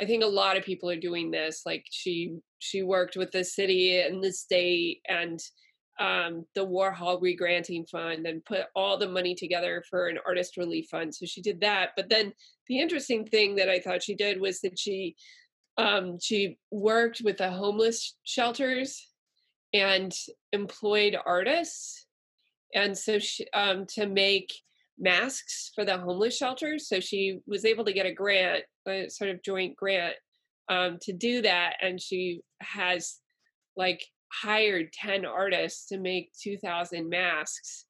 I think a lot of people are doing this. Like she she worked with the city and the state and um, the Warhol Regranting Fund and put all the money together for an artist relief fund. So she did that. But then the interesting thing that I thought she did was that she um, she worked with the homeless shelters and employed artists, and so she um, to make masks for the homeless shelters. So she was able to get a grant, a sort of joint grant, um, to do that. And she has like hired 10 artists to make 2,000 masks.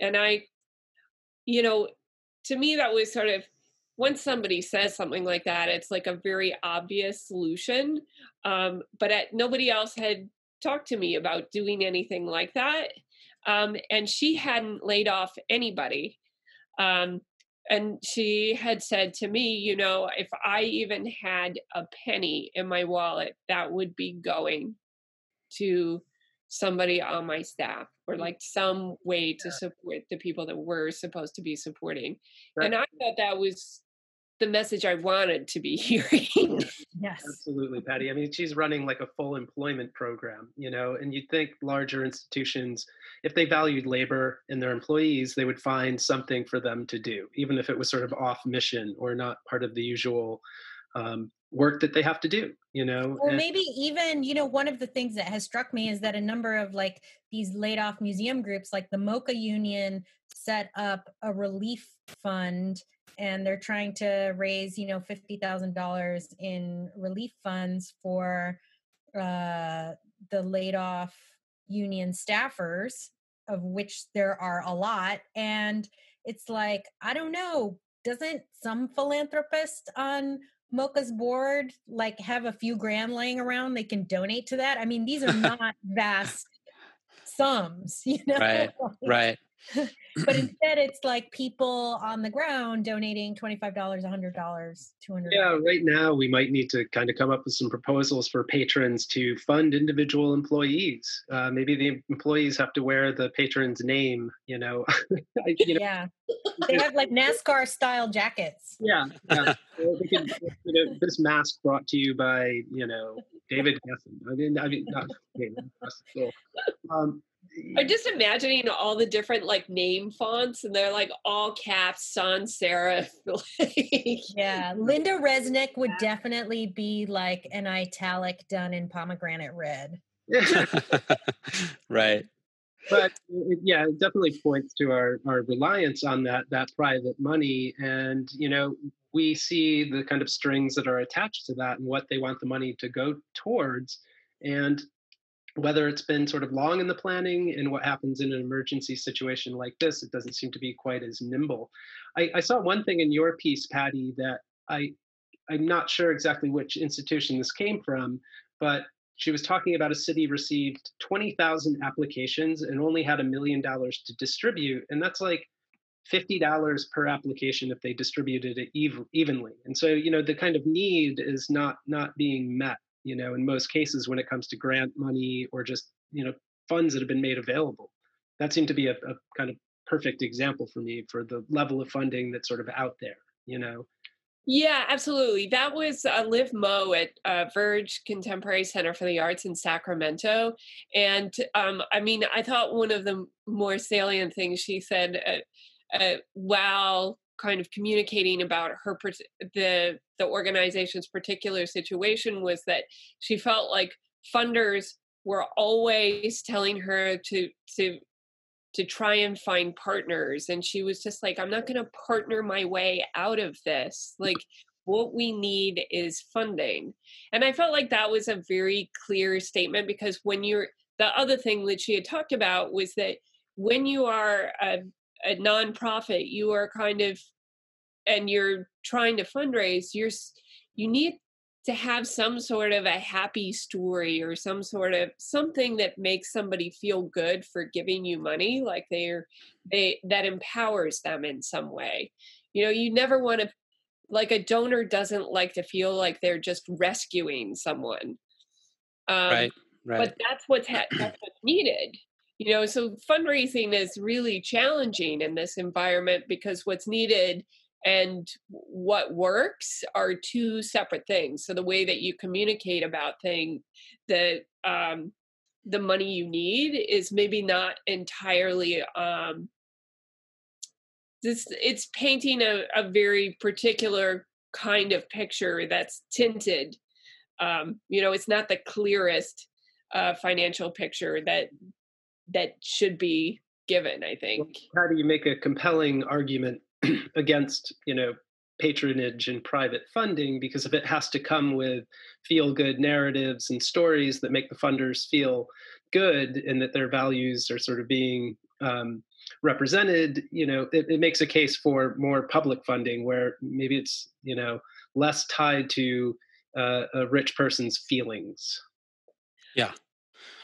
And I, you know, to me, that was sort of once somebody says something like that, it's like a very obvious solution. Um, but at, nobody else had talked to me about doing anything like that. Um, and she hadn't laid off anybody. Um, and she had said to me, you know, if I even had a penny in my wallet, that would be going to somebody on my staff or mm. like some way to support the people that we're supposed to be supporting. Right. And I thought that was the message I wanted to be (laughs) hearing. yes. Absolutely, Patty. I mean, she's running like a full employment program, you know, and you'd think larger institutions, if they valued labor and their employees, they would find something for them to do, even if it was sort of off mission or not part of the usual um, work that they have to do you know or and- maybe even you know one of the things that has struck me is that a number of like these laid off museum groups like the MOCA union set up a relief fund and they're trying to raise you know $50000 in relief funds for uh, the laid off union staffers of which there are a lot and it's like i don't know doesn't some philanthropist on MOCA's board like have a few grand laying around they can donate to that? I mean these are (laughs) not vast sums (laughs) you know? Right right (laughs) but instead it's like people on the ground donating $25 $100 $200 yeah right now we might need to kind of come up with some proposals for patrons to fund individual employees uh, maybe the employees have to wear the patron's name you know, (laughs) you know yeah they have like NASCAR style jackets. Yeah, yeah. Could, you know, this mask brought to you by you know David Geffen. I mean, I mean, not David. Um, I'm just imagining all the different like name fonts, and they're like all caps, sans serif. (laughs) yeah, Lynda Resnick would definitely be like an italic done in pomegranate red. (laughs) right. But yeah, it definitely points to our our reliance on that that private money, and you know we see the kind of strings that are attached to that and what they want the money to go towards, and whether it's been sort of long in the planning and what happens in an emergency situation like this, it doesn't seem to be quite as nimble. I, I saw one thing in your piece, Patty, that I I'm not sure exactly which institution this came from, but she was talking about a city received 20,000 applications and only had a million dollars to distribute. And that's like $50 per application if they distributed it ev- evenly. And so, you know, the kind of need is not not being met you know, in most cases when it comes to grant money or just, you know, funds that have been made available. That seemed to be a, a kind of perfect example for me for the level of funding that's sort of out there, you know. Yeah, absolutely. That was uh, Liv Moe at uh, Verge Contemporary Center for the Arts in Sacramento. And um, I mean, I thought one of the more salient things she said, uh, uh, while kind of communicating about her the the organization's particular situation was that she felt like funders were always telling her to to to try and find partners and she was just like i'm not going to partner my way out of this. Like what we need is funding. And i felt like that was a very clear statement because when you're the other thing that she had talked about was that when you are a, a nonprofit you are kind of and you're trying to fundraise you're you need to have some sort of a happy story or some sort of something that makes somebody feel good for giving you money like they're they that empowers them in some way. You know you never want to like a donor doesn't like to feel like they're just rescuing someone. Um, right right. but that's what's ha- that's what's needed. You know so fundraising is really challenging in this environment because what's needed and what works are two separate things. So the way that you communicate about things the um, the money you need is maybe not entirely um, this it's painting a, a very particular kind of picture that's tinted. Um, you know it's not the clearest uh, financial picture that that should be given i think. how do you make a compelling argument (clears throat) against you know patronage and private funding because if it has to come with feel good narratives and stories that make the funders feel good and that their values are sort of being um, represented you know it, it, makes a case for more public funding where maybe it's you know less tied to uh, a rich person's feelings. Yeah.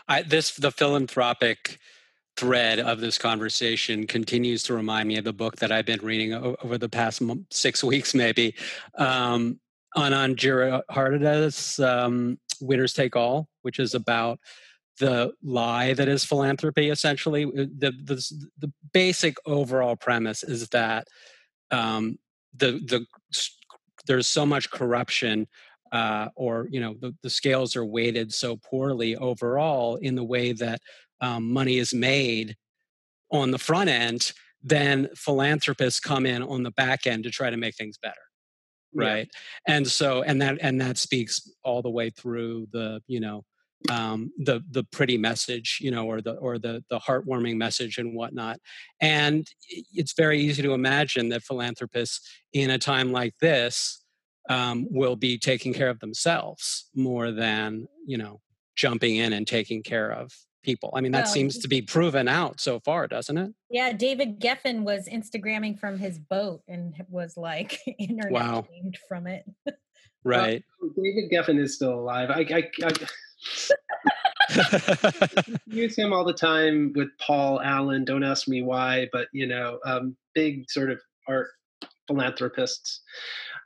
I, this the philanthropic thread of this conversation continues to remind me of the book that I've been reading over the past six (laughs) weeks, maybe, um, on Giridharadas um, Winners Take All, which is about the lie that is philanthropy. Essentially, uh, the the, the basic overall premise is that um, the the there's so much corruption uh, or you know the, the scales are weighted so poorly overall in the way that um, money is made on the front end, then philanthropists come in on the back end to try to make things better right yeah. and so and that and that speaks all the way through the you know um, the the pretty message, you know, or the or the the heartwarming message and whatnot. And it's very easy to imagine that philanthropists in a time like this um, will be taking care of themselves more than you know jumping in and taking care of people. I mean, that well, seems to be proven out so far, doesn't it? Yeah, David Geffen was Instagramming from his boat and was like internet (laughs) wow. from it. (laughs) right. David Geffen is still alive. I, I, I (laughs) use him all the time with Paul Allen. Don't ask me why, but you know, um, big sort of art philanthropists.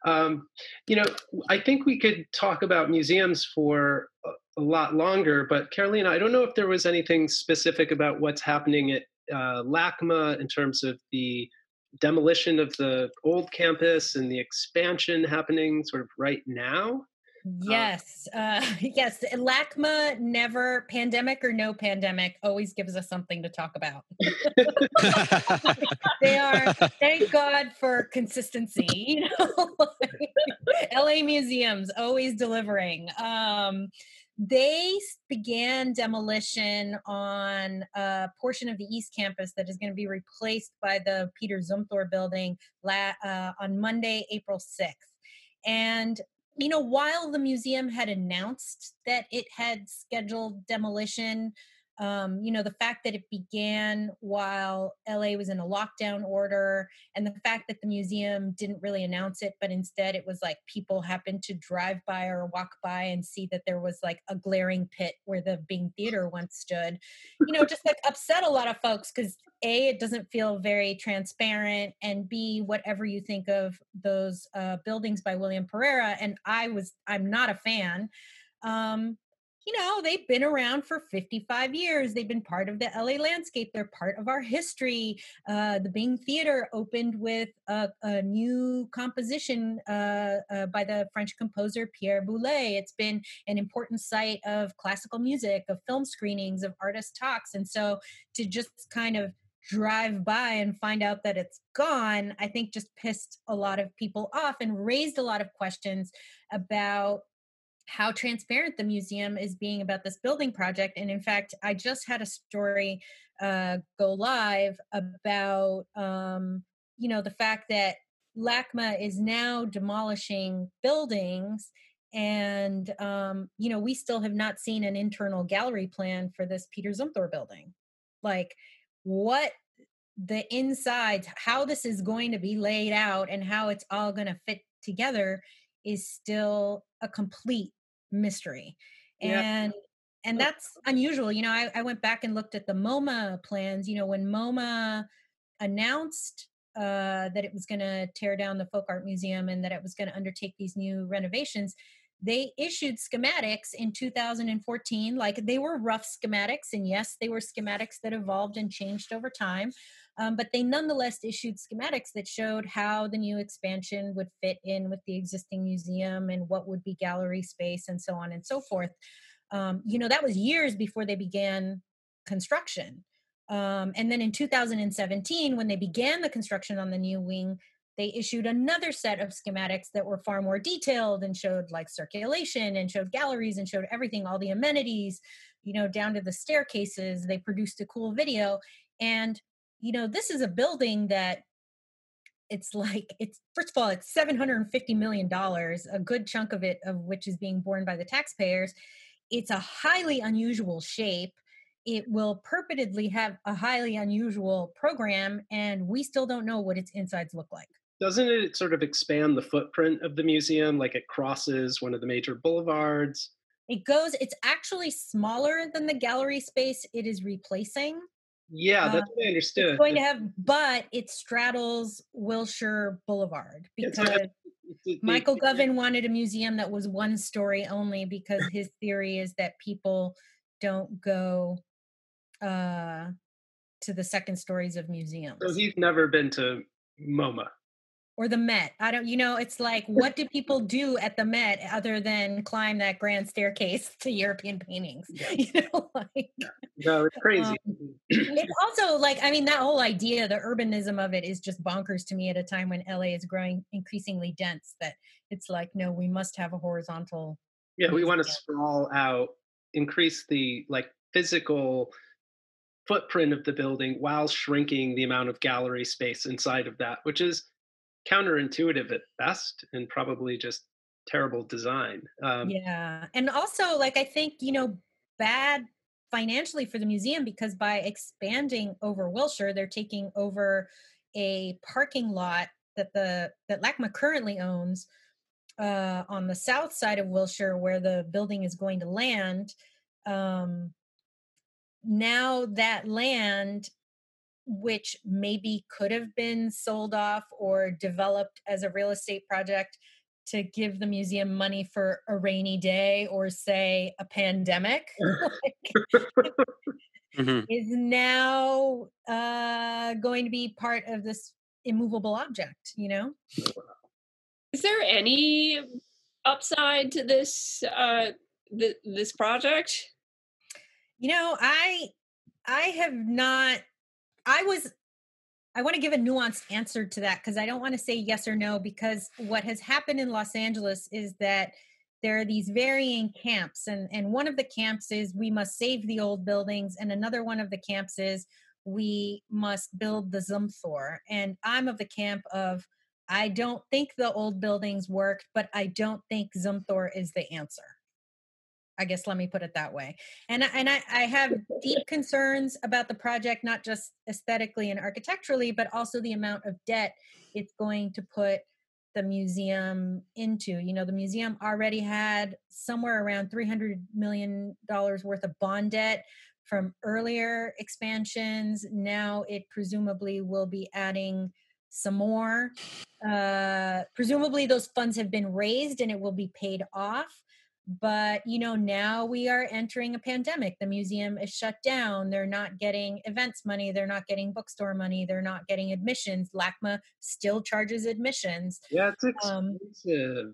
Um, you know, I think we could talk about museums for a lot longer. But Carolina, I don't know if there was anything specific about what's happening at uh, LACMA in terms of the demolition of the old campus and the expansion happening sort of right now. Yes, uh, (laughs) yes. LACMA never, pandemic or no pandemic, always gives us something to talk about. (laughs) they are, thank God for consistency. (laughs) LA museums always delivering. Um, they began demolition on a portion of the East Campus that is going to be replaced by the Peter Zumthor building la- uh, on Monday, April 6th. And you know, while the museum had announced that it had scheduled demolition, um, you know, the fact that it began while LA was in a lockdown order, and the fact that the museum didn't really announce it, but instead it was like people happened to drive by or walk by and see that there was like a glaring pit where the Bing Theater once stood, you know, just like upset a lot of folks because A, it doesn't feel very transparent, and B, whatever you think of those uh, buildings by William Pereira, and I was, I'm not a fan. Um, you know, they've been around for 55 years. They've been part of the LA landscape. They're part of our history. Uh, the Bing Theater opened with a, a new composition uh, uh, by the French composer Pierre Boulez. It's been an important site of classical music, of film screenings, of artist talks. And so to just kind of drive by and find out that it's gone, I think just pissed a lot of people off and raised a lot of questions about how transparent the museum is being about this building project. And in fact, I just had a story uh, go live about, um, you know, the fact that LACMA is now demolishing buildings. And, um, you know, we still have not seen an internal gallery plan for this Peter Zumthor building. Like, what the insides, how this is going to be laid out and how it's all going to fit together is still a complete mystery and and that's unusual you know I, I went back and looked at the moma plans you know when moma announced uh, that it was going to tear down the folk art museum and that it was going to undertake these new renovations they issued schematics in 2014 like they were rough schematics and yes they were schematics that evolved and changed over time um, but they nonetheless issued schematics that showed how the new expansion would fit in with the existing museum and what would be gallery space and so on and so forth. Um, you know, that was years before they began construction. Um, and then in 2017, when they began the construction on the new wing, they issued another set of schematics that were far more detailed and showed like circulation and showed galleries and showed everything, all the amenities, you know, down to the staircases. They produced a cool video. And you know, this is a building that it's like it's first of all it's 750 million dollars a good chunk of it of which is being borne by the taxpayers. It's a highly unusual shape. It will purportedly have a highly unusual program and we still don't know what its insides look like. Doesn't it sort of expand the footprint of the museum? Like it crosses one of the major boulevards? It goes it's actually smaller than the gallery space it is replacing yeah, that's uh, what I understood. It's going to have, but it straddles Wilshire Boulevard because Michael Govan wanted a museum that was one story only because his theory is that people don't go uh, to the second stories of museums. So he's never been to MoMA or the Met. I don't, you know, it's like, what do people do at the Met other than climb that grand staircase (laughs) to European paintings? (laughs) You know, like, no, it's crazy. Um, it's also like, I mean, that whole idea, the urbanism of it is just bonkers to me at a time when LA is growing increasingly dense. That it's like, no, we must have a horizontal. Yeah, we want to sprawl out, increase the like physical footprint of the building while shrinking the amount of gallery space inside of that, which is counterintuitive at best and probably just terrible design. Um, yeah. And also, like, I think, you know, bad financially for the museum because by expanding over Wilshire, they're taking over a parking lot that the that LACMA currently owns uh, on the south side of Wilshire, where the building is going to land. Um, now that land which maybe could have been sold off or developed as a real estate project to give the museum money for a rainy day or say a pandemic (laughs) (laughs) mm-hmm. is now uh, going to be part of this immovable object you know is there any upside to this uh th- this project you know i i have not i was i want to give a nuanced answer to that because i don't want to say yes or no because what has happened in los angeles is that there are these varying camps and and one of the camps is we must save the old buildings and another one of the camps is we must build the Zumthor. And I'm of the camp of I don't think the old buildings worked, but I don't think Zumthor is the answer. I guess let me put it that way. And and I, (laughs) I have deep concerns about the project, not just aesthetically and architecturally, but also the amount of debt it's going to put the museum into. You know, the museum already had somewhere around $300 million worth of bond debt from earlier expansions. Now it presumably will be adding some more. Uh, presumably, those funds have been raised and it will be paid off. But you know, now we are entering a pandemic. The museum is shut down. They're not getting events money. They're not getting bookstore money. They're not getting admissions. LACMA still charges admissions. Yeah, it's expensive.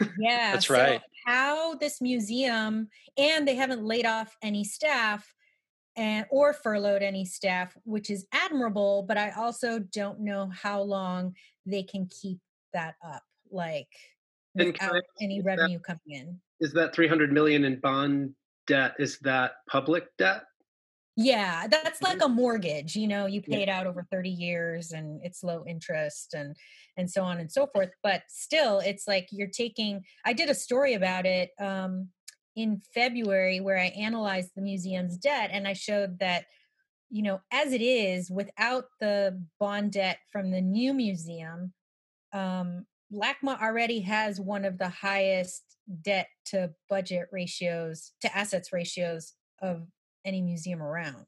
Um, (laughs) yeah, that's right. So how this museum and they haven't laid off any staff and or furloughed any staff, which is admirable, but I also don't know how long they can keep that up, like without any revenue that, coming in. Is that 300 million in bond debt? Is that public debt? Yeah, that's like a mortgage. You know, you pay it out over 30 years and it's low interest and and so on and so forth. But still, it's like you're taking I did a story about it um in February where I analyzed the museum's debt and I showed that, you know, as it is, without the bond debt from the new museum, um, LACMA already has one of the highest debt to budget ratios, to assets ratios of any museum around.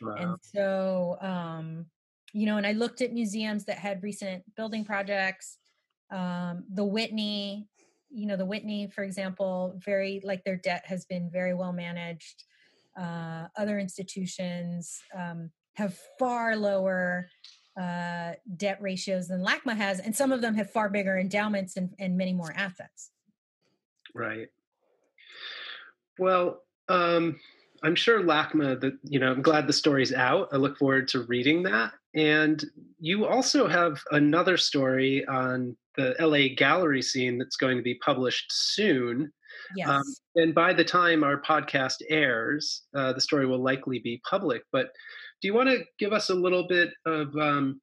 Wow. And so, um, you know, and I looked at museums that had recent building projects. Um, the Whitney you know the whitney for example very like their debt has been very well managed uh, other institutions um, have far lower uh, debt ratios than lacma has and some of them have far bigger endowments and, and many more assets right well um, i'm sure lacma that you know i'm glad the story's out i look forward to reading that and you also have another story on the LA gallery scene that's going to be published soon. Um, yes. Um, and by the time our podcast airs, uh, the story will likely be public. But do you want to give us a little bit of um,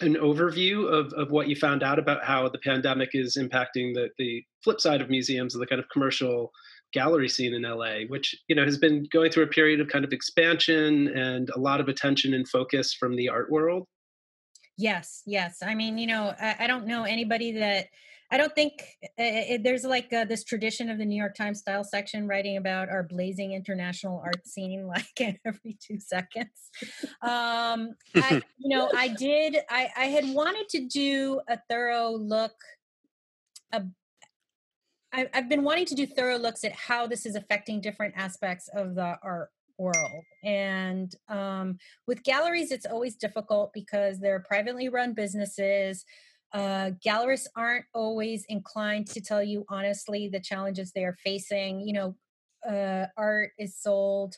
an overview of, of what you found out about how the pandemic is impacting the, the flip side of museums, and the kind of commercial gallery scene in LA, which you know has been going through a period of kind of expansion and a lot of attention and focus from the art world? Yes, yes. I mean, you know, I, I don't know anybody that I don't think uh, there's like uh, this tradition of the New York Times style section writing about our blazing international art scene (laughs) like every two seconds. Um, I, (laughs) you know, I did. I, I had wanted to do a thorough look. I've been wanting to do thorough looks at how this is affecting different aspects of the art world. And um, with galleries, it's always difficult because they're privately run businesses. Uh, gallerists aren't always inclined to tell you honestly the challenges they are facing. You know, uh, art is sold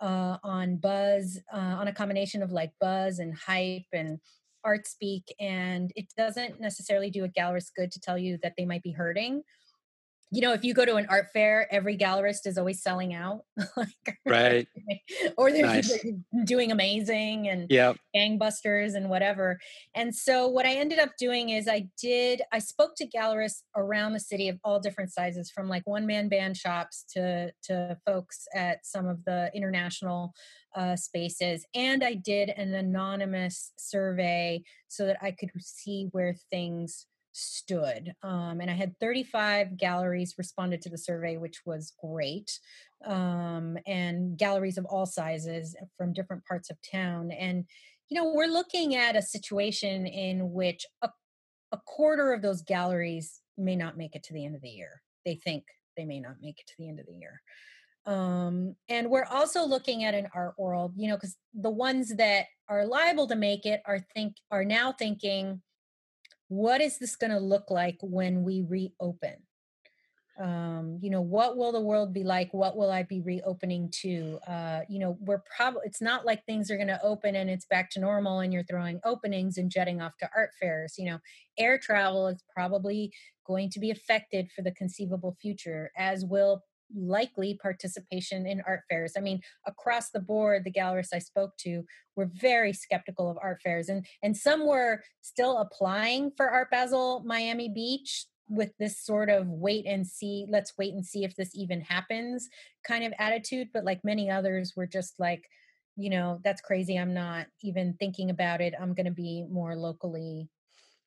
uh, on buzz, uh, on a combination of like buzz and hype and art speak, and it doesn't necessarily do a gallerist good to tell you that they might be hurting you know, if you go to an art fair, every gallerist is always selling out. (laughs) like, right. or they're, nice. doing amazing and yeah. gangbusters and whatever. And so what I ended up doing is I did, I spoke to gallerists around the city of all different sizes, from like one man band shops to, to folks at some of the international uh, spaces. And I did an anonymous survey so that I could see where things stood. Um, and I had 35 galleries responded to the survey, which was great. Um, and galleries of all sizes from different parts of town. And, you know, we're looking at a situation in which a, a quarter of those galleries may not make it to the end of the year. They think they may not make it to the end of the year. Um, and we're also looking at an art world, you know, because the ones that are liable to make it are think are now thinking, what is this going to look like when we reopen? um you know what will the world be like? What will i be reopening to? Uh you know we're probably it's not like things are going to open and it's back to normal and you're throwing openings and jetting off to art fairs you know? Air travel is probably going to be affected for the conceivable future as will likely participation in art fairs. I mean, across the board, the gallerists I spoke to were very skeptical of art fairs, and and some were still applying for Art Basel Miami Beach with this sort of wait and see, let's wait and see if this even happens kind of attitude. But like many others were just like, you know, that's crazy. I'm not even thinking about it. I'm going to be more locally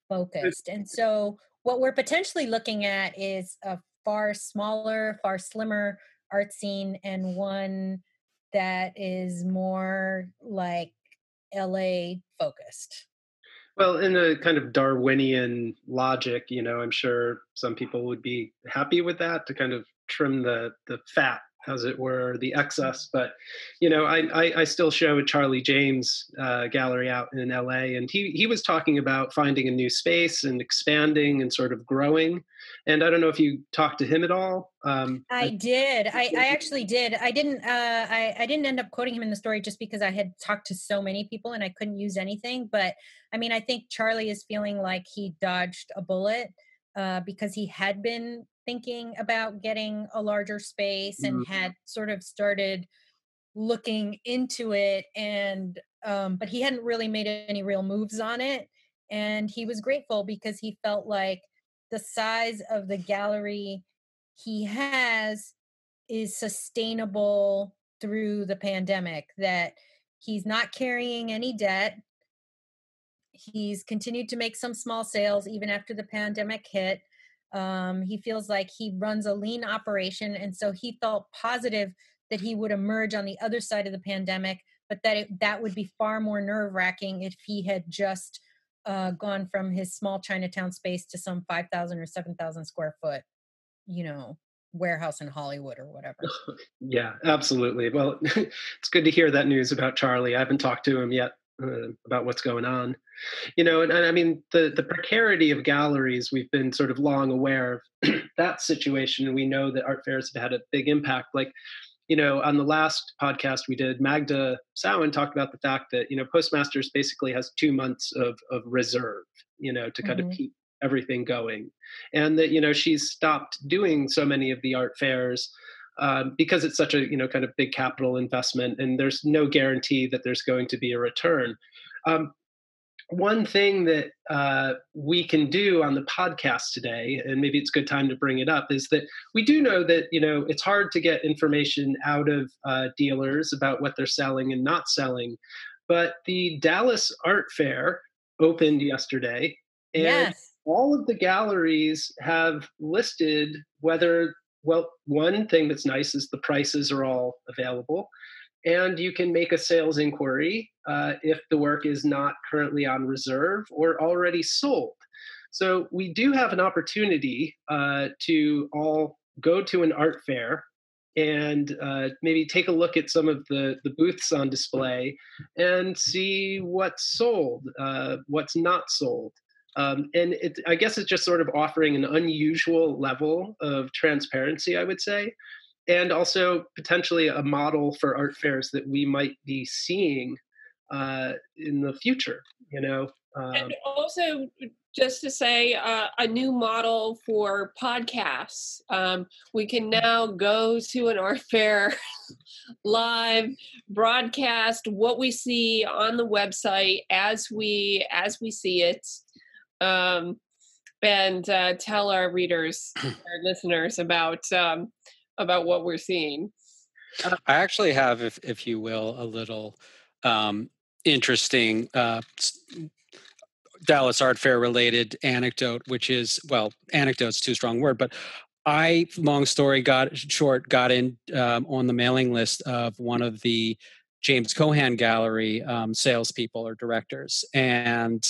focused. And so what we're potentially looking at is a far smaller, far slimmer art scene and one that is more like LA focused. Well, in a kind of Darwinian logic, you know, I'm sure some people would be happy with that to kind of trim the the fat as it were, the excess. But you know, I I, I still show at Charlie James uh, gallery out in L.A. and he he was talking about finding a new space and expanding and sort of growing. And I don't know if you talked to him at all. Um, I, I did. I, I (laughs) actually did. I didn't. Uh, I I didn't end up quoting him in the story just because I had talked to so many people and I couldn't use anything. But I mean, I think Charlie is feeling like he dodged a bullet uh, because he had been thinking about getting a larger space and mm-hmm. had sort of started looking into it and um, but he hadn't really made any real moves on it and he was grateful because he felt like the size of the gallery he has is sustainable through the pandemic that he's not carrying any debt he's continued to make some small sales even after the pandemic hit um, he feels like he runs a lean operation, and so he felt positive that he would emerge on the other side of the pandemic, but that it, that would be far more nerve wracking if he had just uh, gone from his small Chinatown space to some five thousand or seven thousand square foot, you know, warehouse in Hollywood or whatever. (laughs) Yeah, absolutely. Well, (laughs) it's good to hear that news about Charlie. I haven't talked to him yet uh, about what's going on. You know and, and, i mean the the precarity of galleries we've been sort of long aware of (clears throat) that situation and we know that art fairs have had a big impact. Like you know on the last podcast we did magda Sawon talked about the fact that you know postmasters basically has two months of of reserve you know to kind mm-hmm. of keep everything going. And that you know she's stopped doing so many of the art fairs um, because it's such a you know kind of big capital investment and there's no guarantee that there's going to be a return um, one thing that uh, we can do on the podcast today, and maybe it's a good time to bring it up, is that we do know that you know it's hard to get information out of uh, dealers about what they're selling and not selling. But the Dallas Art Fair opened yesterday, and yes. all of the galleries have listed whether well, one thing that's nice is the prices are all available and you can make a sales inquiry uh, if the work is not currently on reserve or already sold. So we do have an opportunity uh, to all go to an art fair and uh, maybe take a look at some of the, the booths on display and see what's sold, uh, what's not sold. Um, and it, I guess it's just sort of offering an unusual level of transparency, I would say, and also potentially a model for art fairs that we might be seeing uh, in the future. You know, um, and also just to say uh, a new model for podcasts. Um, we can mm. now go to an art fair (laughs) live broadcast what we see on the website as we as we see it um, and uh, tell our readers (clears throat) our listeners about um, about what we're seeing. Uh, I actually have, if if you will, a little um, interesting uh, Dallas Art Fair related anecdote, which is well, anecdote's too strong word, but I, long story got short, got in um, on the mailing list of one of the James Cohan Gallery um, salespeople or directors, and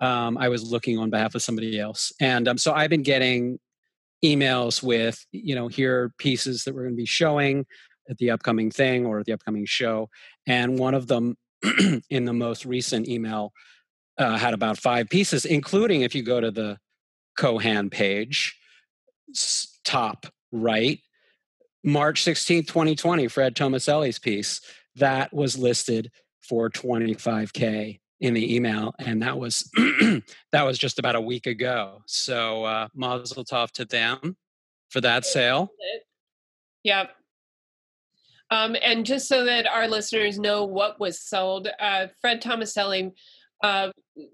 um, I was looking on behalf of somebody else, and um, so I've been getting emails with you know here are pieces that we're going to be showing at the upcoming thing or the upcoming show. And one of them (clears throat) in the most recent email uh, had about five pieces, including if you go to the Cohan page, top right, March 16th, 2020, Fred Tomaselli's piece, that was listed for 25K in the email. And that was (clears throat) that was just about a week ago. So uh Mazel Tov to them for that sale. Yep. Um, and just so that our listeners know what was sold, uh, Fred Tomaselli uh,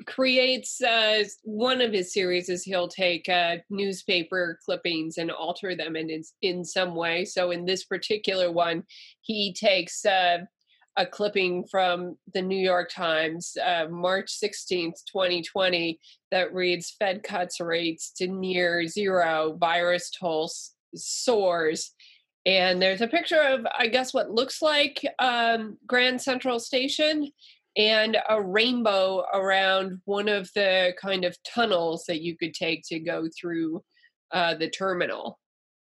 creates uh, one of his series is he'll take uh, newspaper clippings and alter them in in some way. So in this particular one, he takes uh, a clipping from the New York Times, uh, March 16th, 2020, that reads Fed cuts rates to near zero, virus toll soars. And there's a picture of, I guess, what looks like um, Grand Central Station and a rainbow around one of the kind of tunnels that you could take to go through uh, the terminal.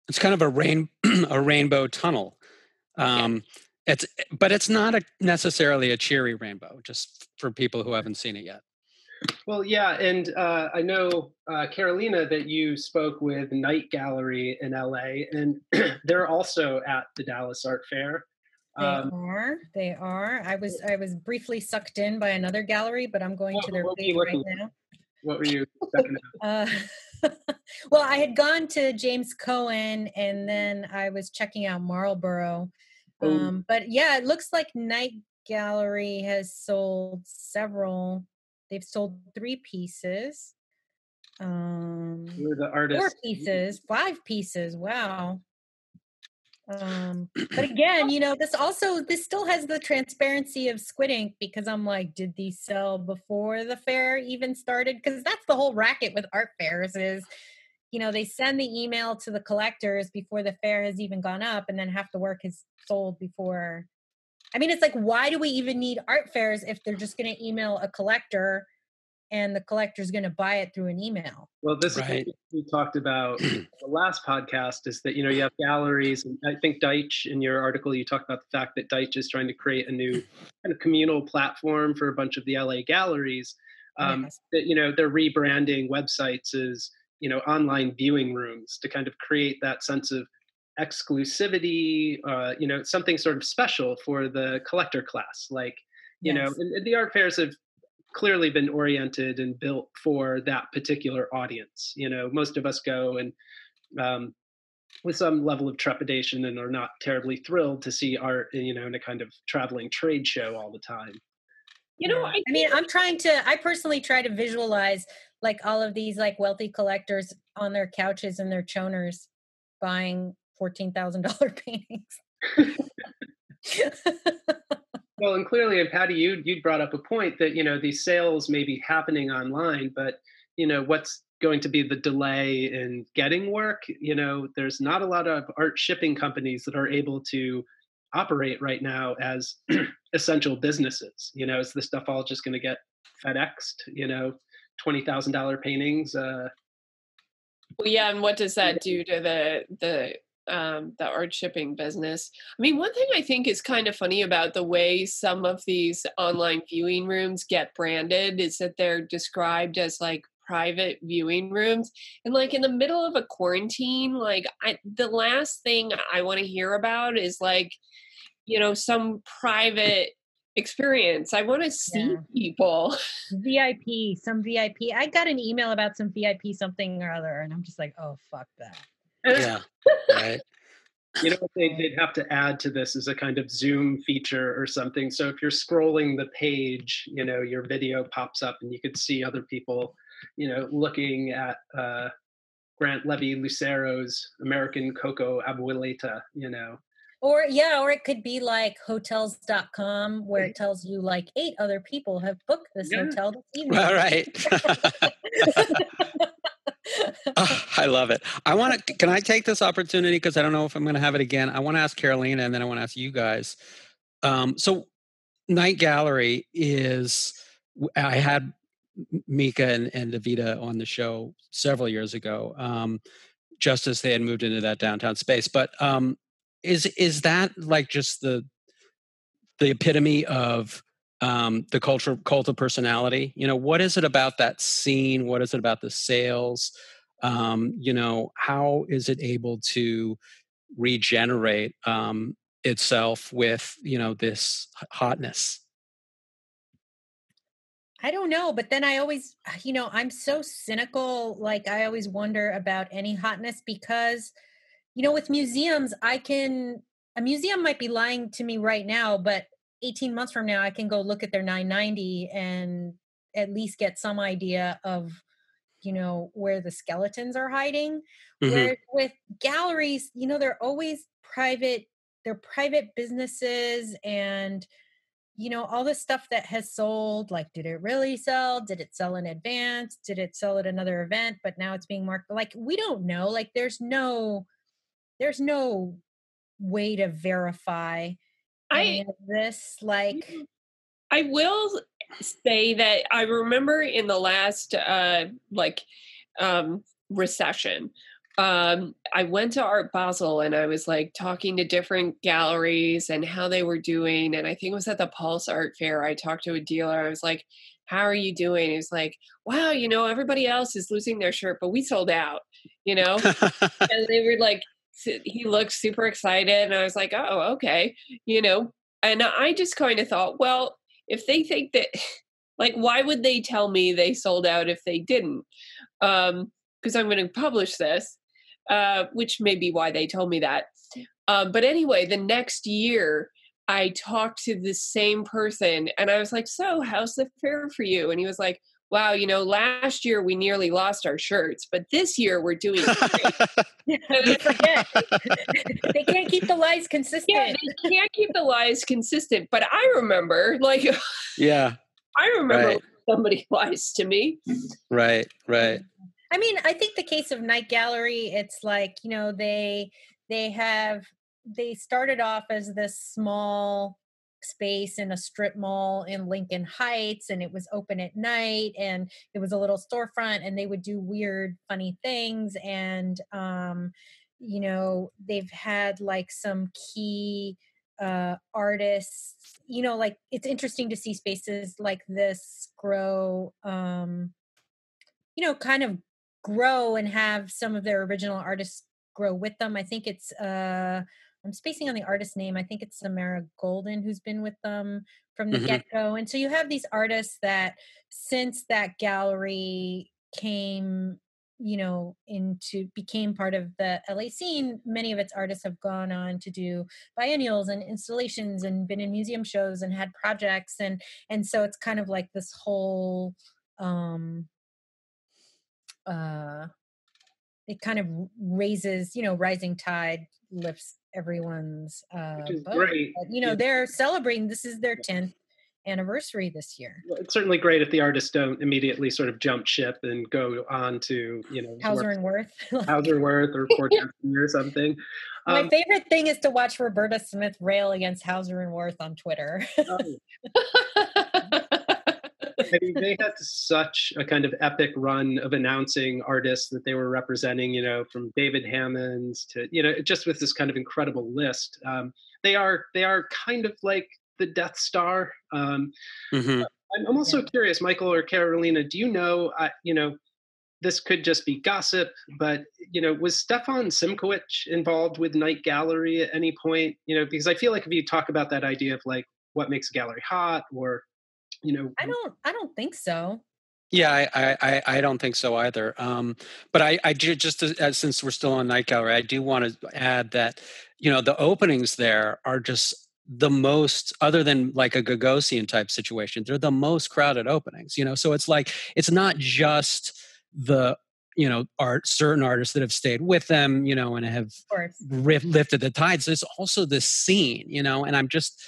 It's kind of a rain (clears throat) a rainbow tunnel. Um. It's but it's not a, necessarily a cheery rainbow. Just for people who haven't seen it yet. Well, yeah, and uh, I know uh, Carolina that you spoke with Night Gallery in LA, and (clears throat) they're also at the Dallas Art Fair. They um, are. They are. I was I was briefly sucked in by another gallery, but I'm going to their page right now. What were you? (laughs) uh, (laughs) well, I had gone to James Cohan, and then I was checking out Marlborough. Oh. Um, but yeah, it looks like Night Gallery has sold several. They've sold three pieces. Um, the artist. Four pieces, five pieces. Wow um but (laughs) again you know this also this still has the transparency of squid ink because i'm like did these sell before the fair even started because that's the whole racket with art fairs is you know they send the email to the collectors before the fair has even gone up and then half the work is sold before i mean it's like why do we even need art fairs if they're just going to email a collector and the collector's going to buy it through an email. Well, this right. is what we talked about (clears throat) the last podcast is that, you know, you have galleries and I think Deitch in your article, you talked about the fact that Deitch is trying to create a new (clears throat) kind of communal platform for a bunch of the LA galleries. Um, yes. that, you know, they're rebranding websites as, you know, online viewing rooms to kind of create that sense of exclusivity, uh, you know, something sort of special for the collector class. Like, you yes. know, and, and the art fairs have clearly been oriented and built for that particular audience. You know, most of us go and um, with some level of trepidation and are not terribly thrilled to see art, you know, in a kind of traveling trade show all the time. You know, I, I mean, I'm trying to. I personally try to visualize like all of these like wealthy collectors on their couches and their choners buying fourteen thousand dollar (laughs) paintings. Well, and clearly, and Patty, you you brought up a point that you know these sales may be happening online, but you know what's going to be the delay in getting work. You know, there's not a lot of art shipping companies that are able to operate right now as (clears throat) essential businesses. You know, is this stuff all just going to get FedExed? You know, twenty thousand dollar paintings. Uh, well, yeah, and what does that do to the the um, the art shipping business. I mean, one thing I think is kind of funny about the way some of these online viewing rooms get branded is that they're described as like private viewing rooms and like in the middle of a quarantine like I, the last thing i want to hear about is like you know some private experience i want to see yeah. people (laughs) vip some vip i got an email about some vip something or other and i'm just like oh fuck that yeah. (laughs) Right. You know what they, they'd have to add to this is a kind of Zoom feature or something. So if you're scrolling the page, you know, your video pops up and you could see other people, you know, looking at uh, Grant Levy Lucero's American Coco Abuelita, you know. Or yeah, or it could be like hotels.com where it tells you like eight other people have booked this yeah. hotel this (laughs) evening. All right. oh, (laughs) I love it. I want to. Can I take this opportunity because I don't know if I'm going to have it again. I want to ask Carolina, and then I want to ask you guys. Um, so, Night Gallery is. I had Mika and, and on the show several years ago, um, just as they had moved into that downtown space. But um, is is that like just the the epitome of um, the culture cult of personality? You know what is it about that scene? What is it about the sales? Um, you know how is it able to regenerate um, itself with you know this hotness? I don't know, but then I always, you know, I'm so cynical. Like, I always wonder about any hotness because, you know, with museums, I can, a museum might be lying to me right now, but 18 months from now, I can go look at their 990 and at least get some idea of, you know, where the skeletons are hiding. Mm-hmm. Whereas with galleries, you know, they're always private, they're private businesses and, you know all the stuff that has sold like did it really sell did it sell in advance did it sell at another event but now it's being marked like we don't know like there's no there's no way to verify I, this like mm-hmm. i will say that i remember in the last uh like um recession um, I went to Art Basel and I was like talking to different galleries and how they were doing. And I think it was at the Pulse Art Fair. I talked to a dealer. I was like, How are you doing? He was like, Wow, you know, everybody else is losing their shirt, but we sold out, you know? (laughs) and they were like, he looked super excited. And I was like, Oh, okay, you know? And I just kind of thought, Well, if they think that, (laughs) like, why would they tell me they sold out if they didn't? Um, because I'm going to publish this uh, which may be why they told me that. Um, but anyway, the next year, I talked to the same person and I was like, So, how's the fair for you? And he was like, Wow, you know, last year we nearly lost our shirts, but this year we're doing (laughs) great. (laughs) they forget. (laughs) they can't keep the lies consistent. Yeah, they can't keep the lies consistent. But I remember, like, yeah, I remember right. somebody lies to me. Right, right. I mean, I think the case of Night Gallery, it's like, you know, they they have they started off as this small space in a strip mall in Lincoln Heights and it was open at night and it was a little storefront and they would do weird funny things and um you know they've had like some key uh artists you know like it's interesting to see spaces like this grow um you know kind of grow and have some of their original artists grow with them. I think it's uh I'm spacing on the artist name. I think it's Samara Golden who's been with them from the mm-hmm. get go. And so you have these artists that since that gallery came, you know, into became part of the LA scene, many of its artists have gone on to do biennials and installations and been in museum shows and had projects and and so it's kind of like this whole um uh it kind of raises you know rising tide lifts everyone's uh boat. Great. But, you know yeah. they're celebrating this is their 10th anniversary this year well, it's certainly great if the artists don't immediately sort of jump ship and go on to you know hauser and wirth hauser (laughs) and wirth or (laughs) Port or something my um, favorite thing is to watch roberta smith rail against hauser and wirth on twitter oh. (laughs) (laughs) I mean, they had such a kind of epic run of announcing artists that they were representing, you know, from David Hammons to, you know, just with this kind of incredible list. Um, they are they are kind of like the Death Star. Um, mm-hmm. I'm, I'm, also yeah. curious, Michael or Carolina, do you know, uh, you know, this could just be gossip, but you know, was Stefan Simchowitz involved with Night Gallery at any point? You know, because I feel like if you talk about that idea of like what makes a gallery hot or you know i don't i don't think so yeah, I, I, I don't think so either. Um, but I, I do just as, since we're still on Night Gallery, I do want to add that you know the openings there are just the most, other than like a Gagosian type situation, they're the most crowded openings. You know, so it's like it's not just the you know art certain artists that have stayed with them you know and have lifted the tides there's also the scene you know and i'm just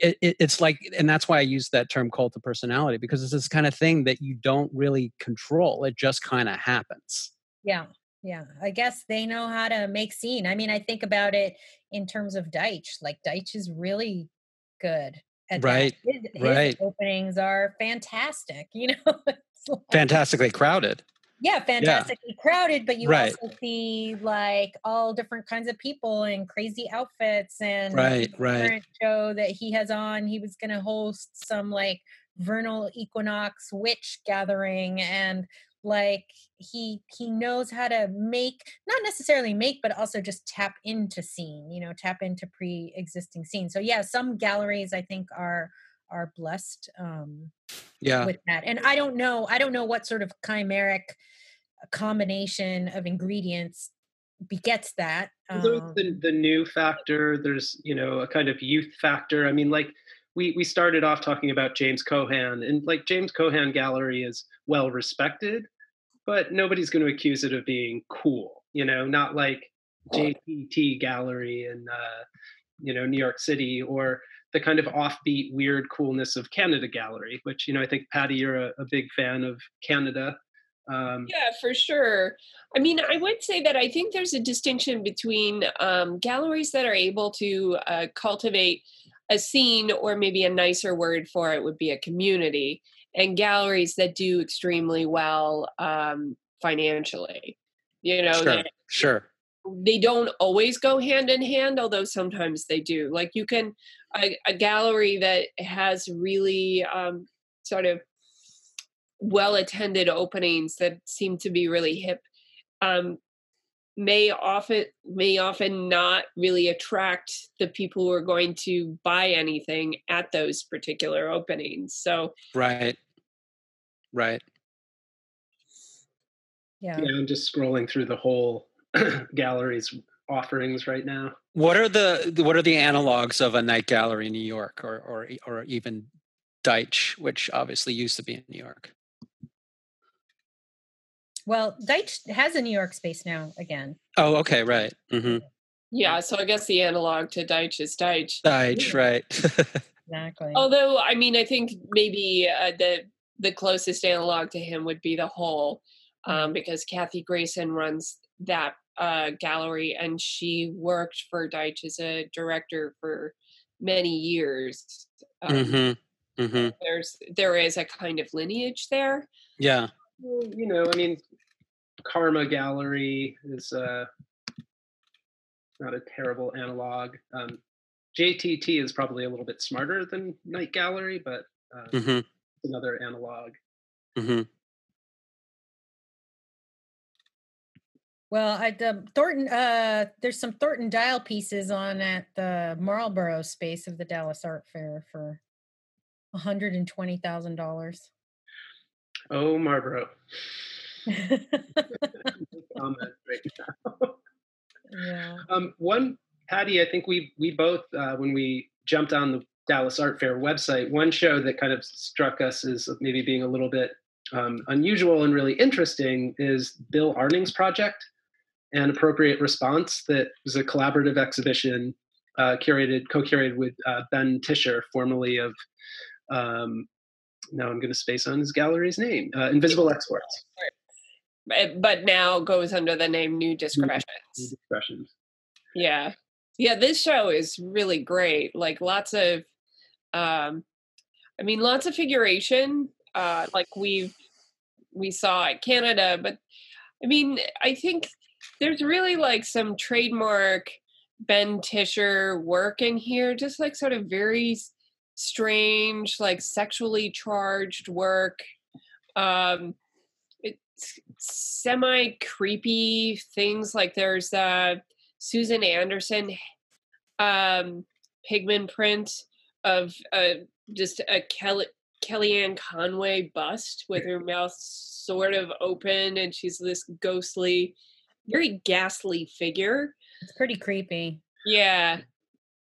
it, it, it's like and that's why i use that term cult of personality because it's this kind of thing that you don't really control it just kind of happens. Yeah yeah i guess they know how to make scene i mean i think about it in terms of deitch like deitch is really good right his, his right. openings are fantastic (laughs) you know like, fantastically crowded yeah fantastically yeah. crowded but you right. also see like all different kinds of people in crazy outfits and right right show that he has on he was going to host some like vernal equinox witch gathering and like he he knows how to make not necessarily make but also just tap into scene you know tap into pre-existing scene so yeah some galleries i think are are blessed um yeah with that and i don't know i don't know what sort of chimeric combination of ingredients begets that um, the, the new factor there's you know a kind of youth factor i mean like we we started off talking about James Cohan, and like James Cohan Gallery is well respected, but nobody's going to accuse it of being cool. You know, not like JTT Gallery in uh, you know New York City or the kind of offbeat weird coolness of Canada Gallery, which you know I think Patty, you're a, a big fan of Canada. Um, yeah, for sure. I mean, I would say that I think there's a distinction between um, galleries that are able to uh, cultivate a scene, or maybe a nicer word for it would be a community, and galleries that do extremely well um, financially. You know, sure, sure. They don't always go hand in hand, although sometimes they do. Like you can, a, a gallery that has really um, sort of well attended openings that seem to be really hip um, may often may often not really attract the people who are going to buy anything at those particular openings. So right. Right. Yeah. Yeah i'm just scrolling through the whole (clears throat) gallery's offerings right now what are the what are the analogs of a night gallery in new york or or or even deitch which obviously used to be in new york well, Deitch has a New York space now again. Oh, okay, right. Mm-hmm. Yeah, so I guess the analog to Deitch is Deitch. Deitch, right. (laughs) exactly. Although, I mean, I think maybe uh, the the closest analog to him would be the Hole, um, mm-hmm. because Kathy Grayson runs that uh, gallery, and she worked for Deitch as a director for many years. Um, mm-hmm. Mm-hmm. There's there is a kind of lineage there. Yeah. Well, you know, I mean, Karma Gallery is uh, not a terrible analog. Um, JTT is probably a little bit smarter than Night Gallery, but uh, mm-hmm. another analog. Mm-hmm. Well, I the Thornton. Uh, there's some Thornton dial pieces on at the Marlborough space of the Dallas Art Fair for one hundred and twenty thousand dollars. Oh, Marlborough. comment right now. yeah. Um, one, Patty, I think we we both uh, when we jumped on the Dallas Art Fair website, one show that kind of struck us as maybe being a little bit um, unusual and really interesting is Bill Arning's project, an appropriate response that was a collaborative exhibition uh, curated, co-curated with uh, Ben Tischer, formerly of um, now I'm going to space on his gallery's name, uh, Invisible Exports. But now goes under the name New Discretions. New Discretions. Yeah. Yeah, this show is really great. Like lots of um I mean lots of figuration uh like we've we saw at Canada, but I mean, I think there's really like some trademark Ben Tischer work in here, just like sort of very strange, like sexually charged work. Um, it's semi creepy things like there's uh, Susan Anderson um, pigment print of uh, just a Kelly, Kellyanne Conway bust with her mouth sort of open, and she's this ghostly, very ghastly figure. It's pretty creepy. Yeah.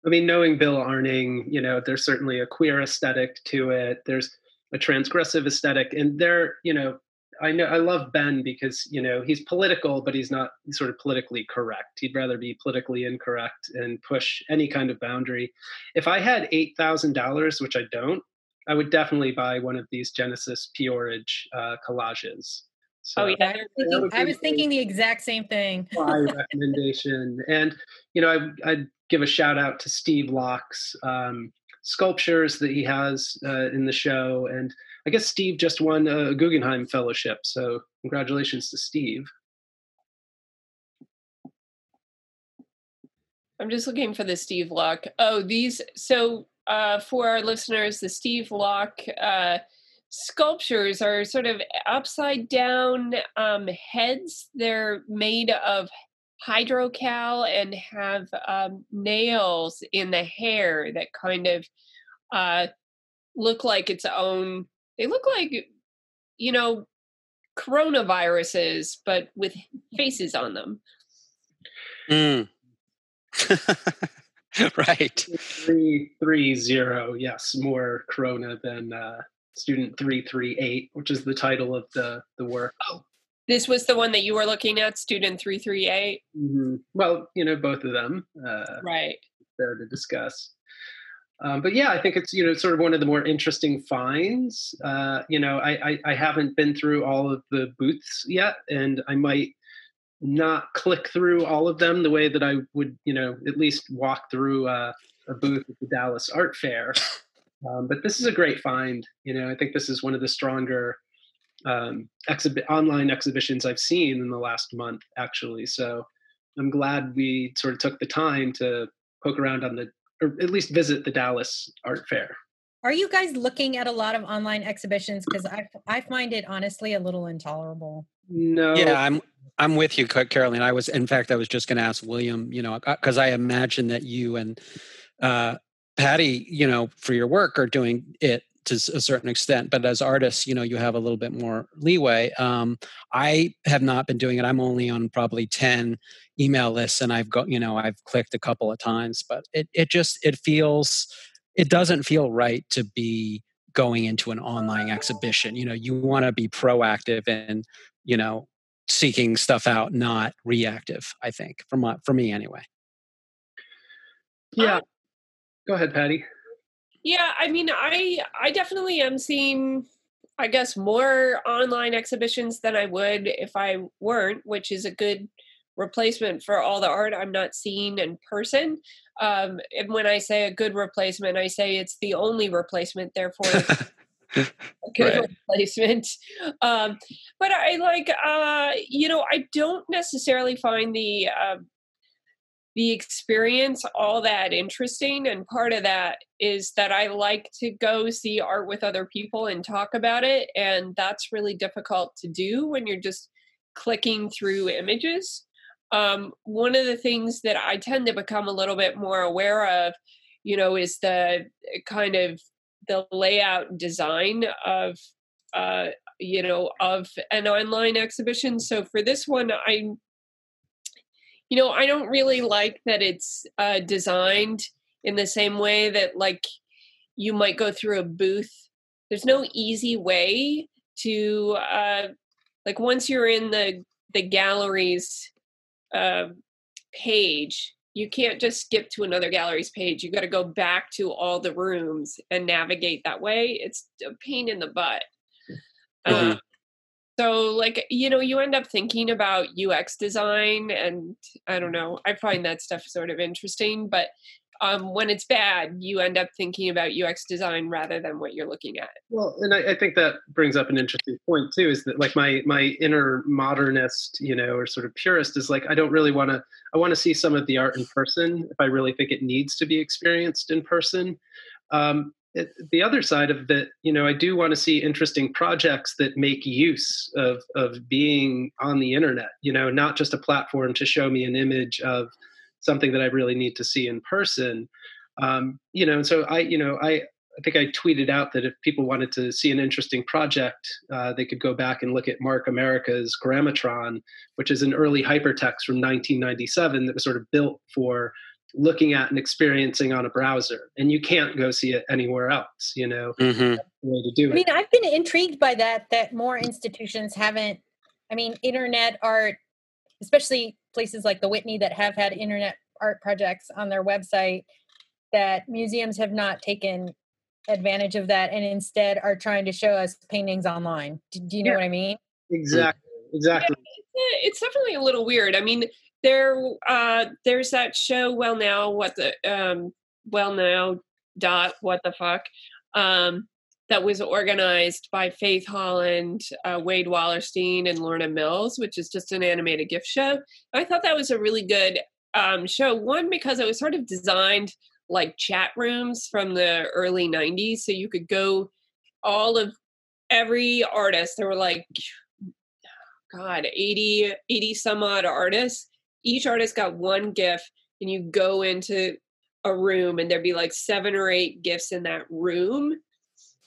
I mean, knowing Bill Arning, you know, there's certainly a queer aesthetic to it. There's a transgressive aesthetic, and there, you know, I know I love Ben because you know he's political, but he's not sort of politically correct. He'd rather be politically incorrect and push any kind of boundary. If I had eight thousand dollars, which I don't, I would definitely buy one of these Genesis P-Orridge uh, collages. So, oh yeah, thinking, I was thinking the exact same thing. my (laughs) recommendation, and you know, I, I'd give a shout out to Steve Locke's um, sculptures that he has uh, in the show, and I guess Steve just won a Guggenheim Fellowship, so congratulations to Steve. I'm just looking for the Steve Locke. Oh, these. So uh, for our listeners, the Steve Locke. uh, sculptures are sort of upside down um, heads. They're made of hydrocal and have um, nails in the hair that kind of uh, look like its own. They look like, you know, coronaviruses, but with faces on them. Mm. (laughs) right. Three three zero. Yes, more Corona than uh, student three three eight, which is the title of the the work. Oh, this was the one that you were looking at, student three three eight. Mm-hmm. Well, you know, both of them. Uh, right. There to discuss. Um, but yeah, I think it's you know sort of one of the more interesting finds. Uh, you know, I, I, I haven't been through all of the booths yet, and I might not click through all of them the way that I would, you know, at least walk through uh, a booth at the Dallas Art Fair. (laughs) Um, but this is a great find. You know, I think this is one of the stronger um, exhibit online exhibitions I've seen in the last month, actually. So I'm glad we sort of took the time to poke around on the, or at least visit the Dallas Art Fair. Are you guys looking at a lot of online exhibitions? Because I I find it honestly a little intolerable. No. Yeah, I'm I'm with you, Caroline. I was, in fact, I was just going to ask William. You know, because I imagine that you and uh, Patty, you know, for your work are doing it to a certain extent, but as artists, you know, you have a little bit more leeway. Um, I have not been doing it. I'm only on probably ten email lists, and I've got, you know, I've clicked a couple of times, but it it just it feels it doesn't feel right to be going into an online exhibition you know you want to be proactive and you know seeking stuff out not reactive i think for my for me anyway yeah go ahead patty yeah i mean i i definitely am seeing i guess more online exhibitions than i would if i weren't which is a good replacement for all the art i'm not seeing in person um, and when I say a good replacement, I say it's the only replacement, therefore (laughs) a good right. replacement. (laughs) Um, but I like, uh, you know, I don't necessarily find the uh, the experience all that interesting, and part of that is that I like to go see art with other people and talk about it, and that's really difficult to do when you're just clicking through images um, one of the things that I tend to become a little bit more aware of, you know, is the eh, kind of the layout design of, uh, you know, of an online exhibition. So for this one, I, you know, I don't really like that it's uh, designed in the same way that like you might go through a booth. There's no easy way to uh, like once you're in the the galleries uh, page, you can't just skip to another gallery's page. You got to go back to all the rooms and navigate that way. It's a pain in the butt. Mm-hmm. Uh, so, like, you know, you end up thinking about UX design, and I don't know, I find that stuff sort of interesting, but um, when it's bad, you end up thinking about UX design rather than what you're looking at. Well, and I, I, think that brings up an interesting point too. Is that like my my inner modernist, you know, or sort of purist is like I don't really want to. I want to see some of the art in person if I really think it needs to be experienced in person. Um, the other side of that, you know, I do want to see interesting projects that make use of of being on the internet. You know, not just a platform to show me an image of something that I really need to see in person. Um, you know, and so I, you know, I, I think I tweeted out that if people wanted to see an interesting project, uh, they could go back and look at Mark Amerika's Grammatron, which is an early hypertext from 1997 that was sort of built for looking at and experiencing on a browser. And you can't go see it anywhere else, you know, mm-hmm. way to do it. I mean, I've been intrigued by that, that more institutions haven't, I mean, internet art, especially places like the Whitney that have had internet art projects on their website that museums have not taken advantage of that and instead are trying to show us paintings online. Do, do you know yeah. what I mean? Exactly. Exactly. Yeah, it's definitely a little weird. I mean, there uh there's that show well now what the um well now dot what the fuck um that was organized by Faith Holland, uh, Wade Wallerstein, and Lorna Mills, which is just an animated gif show. I thought that was a really good um, show. One, because it was sort of designed like chat rooms from the early 90s. So you could go all of every artist, there were like, (sighs) God, 80, 80 some odd artists. Each artist got one gif, and you go into a room, and there'd be like seven or eight gifs in that room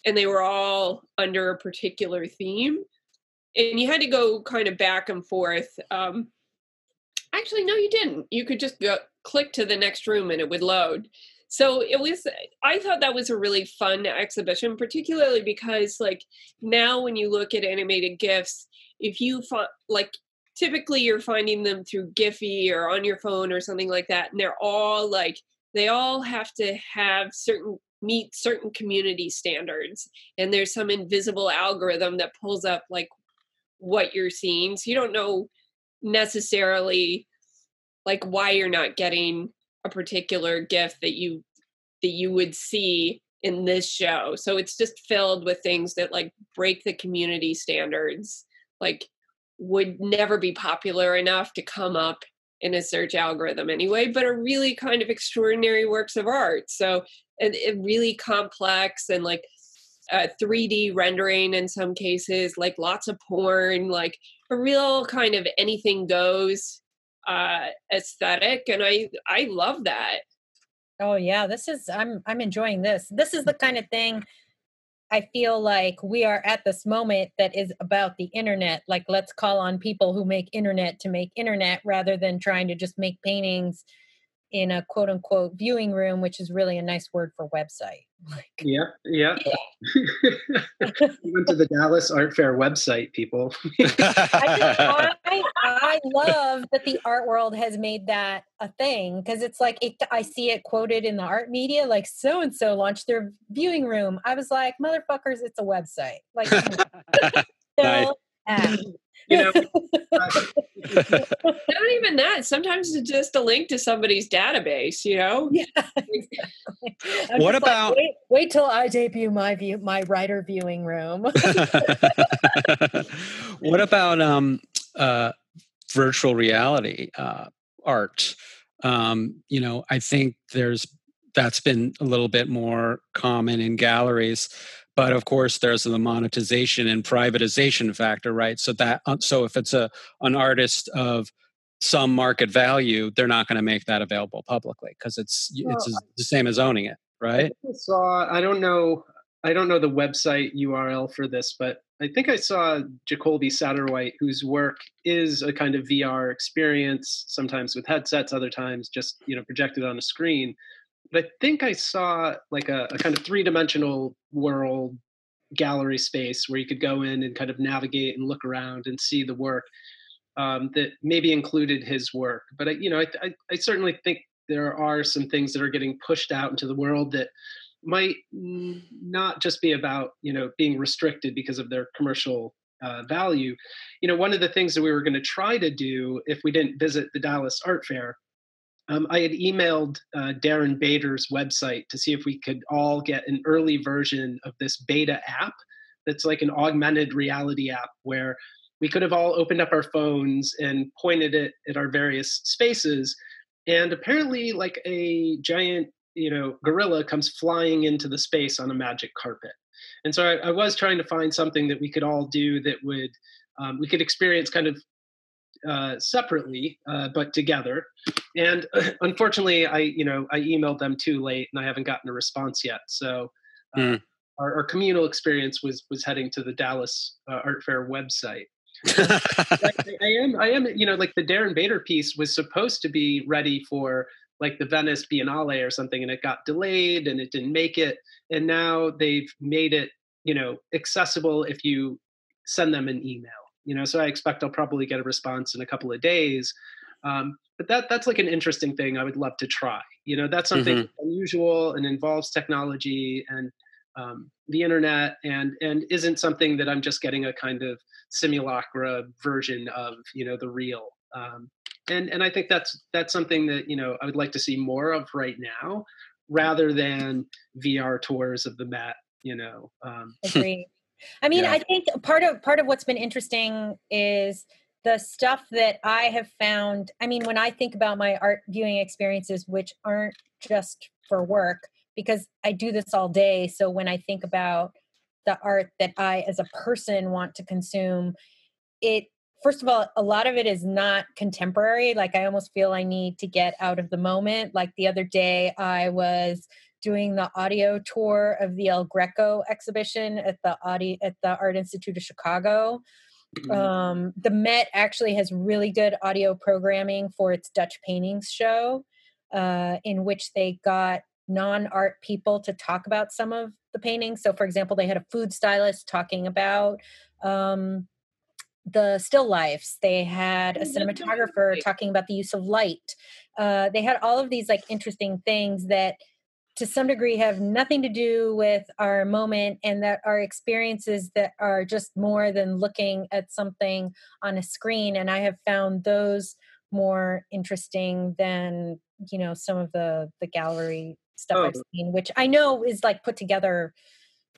and they were all under a particular theme and you had to go kind of back and forth um, actually no you didn't. You could just go click to the next room and it would load. So it was i thought that was a really fun exhibition particularly because like now when you look at animated gifs if you find like typically you're finding them through giphy or on your phone or something like that and they're all like they all have to have certain meet certain community standards and there's some invisible algorithm that pulls up like what you're seeing so you don't know necessarily like why you're not getting a particular gif that you that you would see in this show so it's just filled with things that like break the community standards like would never be popular enough to come up in a search algorithm anyway but are really kind of extraordinary works of art so and, and really complex and like uh, 3D rendering in some cases, like lots of porn, like a real kind of anything goes uh, aesthetic, and I I love that. Oh yeah, this is I'm I'm enjoying this. This is the kind of thing I feel like we are at this moment that is about the internet. Like let's call on people who make internet to make internet rather than trying to just make paintings in a quote unquote viewing room, which is really a nice word for website. (laughs) Like, yeah, (laughs) yeah. went to the Dallas Art Fair website, people. I, (laughs) I, I, love that the art world has made that a thing because it's like it, I see it quoted in the art media, like so and so launched their viewing room. I was like, motherfuckers, it's a website. Like, nice you know? (laughs) Not even that sometimes it's just a link to somebody's database you know? Yeah. (laughs) What about like, wait, wait, till i debut my view my writer viewing room. (laughs) What about um uh virtual reality uh art? Um you know i think there's that's been a little bit more common in galleries but of course there's the monetization and privatization factor right? So that uh, so if it's a an artist of some market value they're not going to make that available publicly because it's well, it's the same as owning it right? I saw i don't know i don't know the website url for this but i think i saw Jacolby Satterwhite whose work is a kind of vr experience sometimes with headsets other times just you know projected on a screen but I think I saw like a, a kind of three dimensional world gallery space where you could go in and kind of navigate and look around and see the work um, that maybe included his work. But I, you know, I, I, I, certainly think there are some things that are getting pushed out into the world that might not just be about you know being restricted because of their commercial uh, value. You know, one of the things that we were going to try to do if we didn't visit the Dallas Art Fair um, I had emailed uh, Darren Bader's website to see if we could all get an early version of this beta app that's like an augmented reality app where we could have all opened up our phones and pointed it at our various spaces. And apparently, like a giant, you know, gorilla comes flying into the space on a magic carpet. And so I, I was trying to find something that we could all do that would um, we could experience kind of uh, separately, uh, but together. And (clears throat) unfortunately, I you know I emailed them too late, and I haven't gotten a response yet. So mm. our, our, communal experience was was heading to the Dallas uh, Art Fair website. (laughs) I, I am I am you know like the Darren Bader piece was supposed to be ready for like the Venice Biennale or something, and it got delayed and it didn't make it. And now they've made it you know accessible if you send them an email you know so i expect i'll probably get a response in a couple of days. Um, but that that's like an interesting thing i would love to try. You know that's something mm-hmm. unusual and involves technology and um, the internet and and isn't something that i'm just getting a kind of simulacra version of you know the real. Um, and and i think that's that's something that you know i would like to see more of right now rather than vr tours of the met you know um, agree i mean Yeah. i think part of part of what's been interesting is the stuff that i have found i mean when i think about my art viewing experiences which aren't just for work because i do this all day so when i think about the art that i as a person want to consume it first of all a lot of it is not contemporary like i almost feel i need to get out of the moment like the other day i was doing the audio tour of the El Greco exhibition at the Audi at the Art Institute of Chicago. Mhm. Um, the Met actually has really good audio programming for its Dutch paintings show, uh, in which they got non-art people to talk about some of the paintings. So, for example, they had a food stylist talking about um, the still lifes. They had a Oh, cinematographer talking about the use of light. Uh, they had all of these like interesting things that to some degree have nothing to do with our moment and that are experiences that are just more than looking at something on a screen. And i have found those more interesting than you know some of the the gallery stuff i've Oh. seen which i know is like put together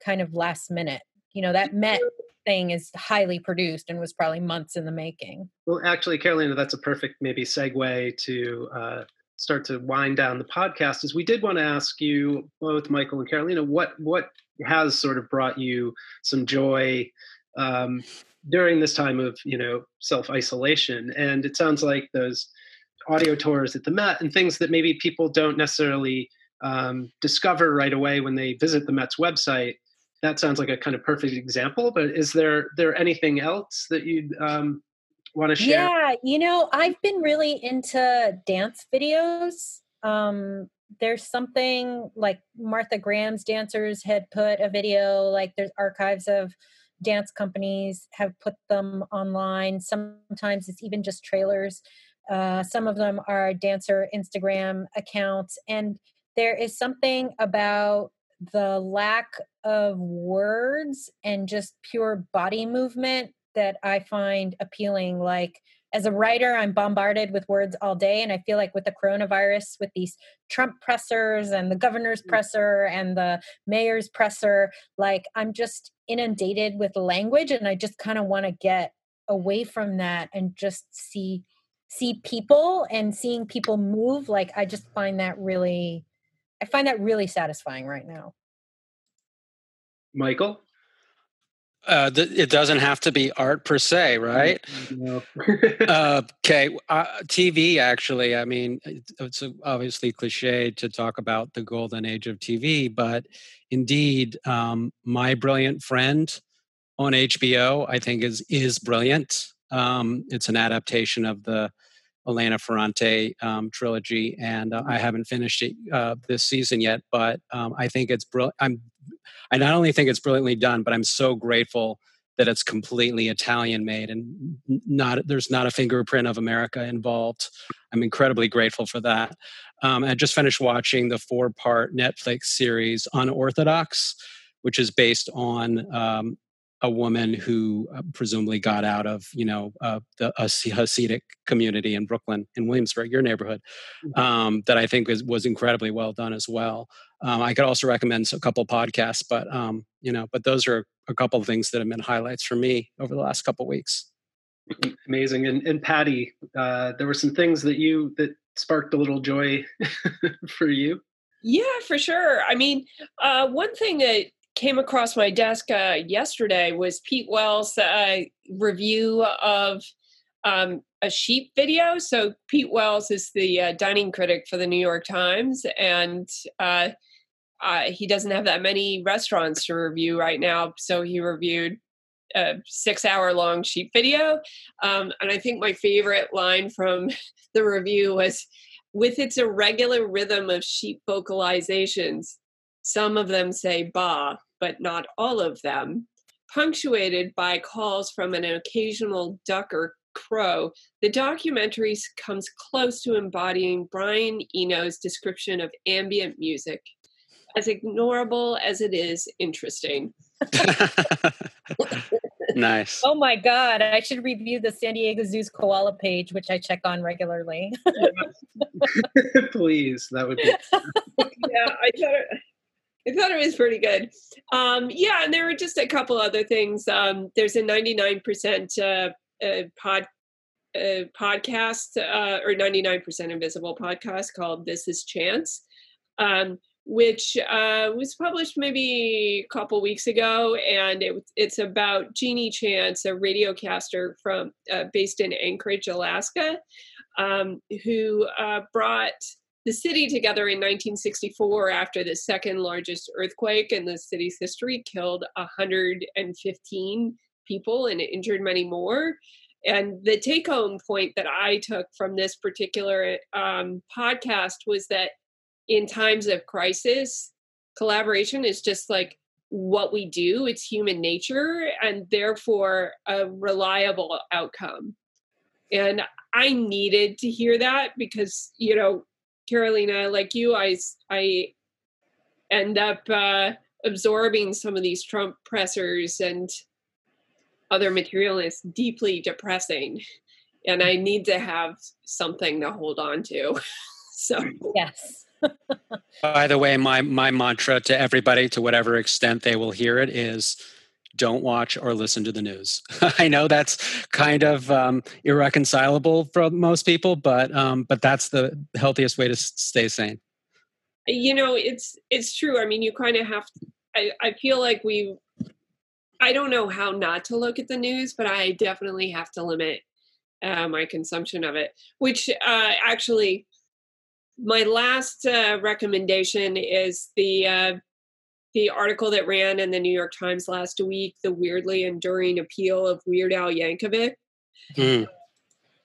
kind of last minute. You know that met thing is highly produced and was probably months in the making. Well, actually, Carolina, that's a perfect maybe segue to uh, start to wind down the podcast. Is we did want to ask you both, Michael and Carolina, what what has sort of brought you some joy um, during this time of you know self isolation? And it sounds like those audio tours at the Met and things that maybe people don't necessarily um, discover right away when they visit the Met's website. That sounds like a kind of perfect example. But is there there anything else that you'd um, want to share? Yeah, you know, I've been really into dance videos. Um, there's something like Martha Graham's dancers had put a video, like there's archives of dance companies have put them online. Sometimes it's even just trailers. Uh, some of them are dancer Instagram accounts. And there is something about the lack of words and just pure body movement that I find appealing. Like as a writer, I'm bombarded with words all day. And I feel like with the coronavirus, with these Trump pressers and the governor's mm. presser and the mayor's presser, like I'm just inundated with language and I just kind of want to get away from that and just see see people and seeing people move like i just find that really i find that really satisfying right now Michael? Uh, th- it doesn't have to be art per se, right? (laughs) No. uh, okay, uh, TV actually. I mean, it's obviously cliche to talk about the golden age of TV, but indeed, um, my brilliant friend on HBO, I think is is brilliant. Um, it's an adaptation of the Elena Ferrante um, trilogy, and uh, I haven't finished it uh, this season yet. But um, I think it's brilliant. I'm I not only think it's brilliantly done, but I'm so grateful that it's completely Italian made and not there's not a fingerprint of America involved. I'm incredibly grateful for that. Um, I just finished watching the four part Netflix series Unorthodox, which is based on um, a woman who uh, presumably got out of you know uh, the a Hasidic community in Brooklyn in Williamsburg, your neighborhood. Um, that I think was was incredibly well done as well. Um, I could also recommend a couple podcasts, but um, you know, but those are a couple of things that have been highlights for me over the last couple of weeks. Amazing. And and Patty, uh, there were some things that you that sparked a little joy (laughs) for you. Yeah, for sure. I mean, uh, one thing that came across my desk uh, yesterday was Pete Wells' uh, review of um, a sheep video. So Pete Wells is the uh, dining critic for the New York Times, and uh, uh, he doesn't have that many restaurants to review right now. So he reviewed a six-hour-long sheep video, um, and I think my favorite line from (laughs) the review was, "With its irregular rhythm of sheep vocalizations." Some of them say ba, but not all of them. Punctuated by calls from an occasional duck or crow, the documentary comes close to embodying Brian Eno's description of ambient music, as ignorable as it is interesting. (laughs) nice. oh my god i should review the san diego zoo's koala page which i check on regularly (laughs) Please, that would be. (laughs) yeah, I thought it, I thought it was pretty good. Um, yeah, and there were just a couple other things. Um, there's a 99% uh, uh, pod uh, podcast or 99% invisible podcast called This Is Chance, um, which uh, was published maybe a couple weeks ago, and it, it's about Genie Chance, a radiocaster from uh, based in Anchorage, Alaska, um, who uh, brought the city together in 1964 after the second largest earthquake in the city's history killed 115 people and injured many more. And the take home point that I took from this particular um, podcast was that in times of crisis, collaboration is just like what we do, it's human nature, and therefore a reliable outcome. And I needed to hear that because, you know, Carolina, like you, I I end up uh, absorbing some of these Trump pressers and other material is deeply depressing, and I need to have something to hold on to. (laughs) so yes. (laughs) By the way, my my mantra to everybody, to whatever extent they will hear it, is don't watch or listen to the news. (laughs) I know that's kind of um, irreconcilable for most people, but um, but that's the healthiest way to stay sane. You know, it's it's true. I mean, you kind of have. To, I I feel like we. I don't know how not to look at the news, but I definitely have to limit uh, my consumption of it. Which uh, actually, my last uh, recommendation is the uh, the article that ran in the New York Times last week, the weirdly enduring appeal of Weird Al Yankovic, mm.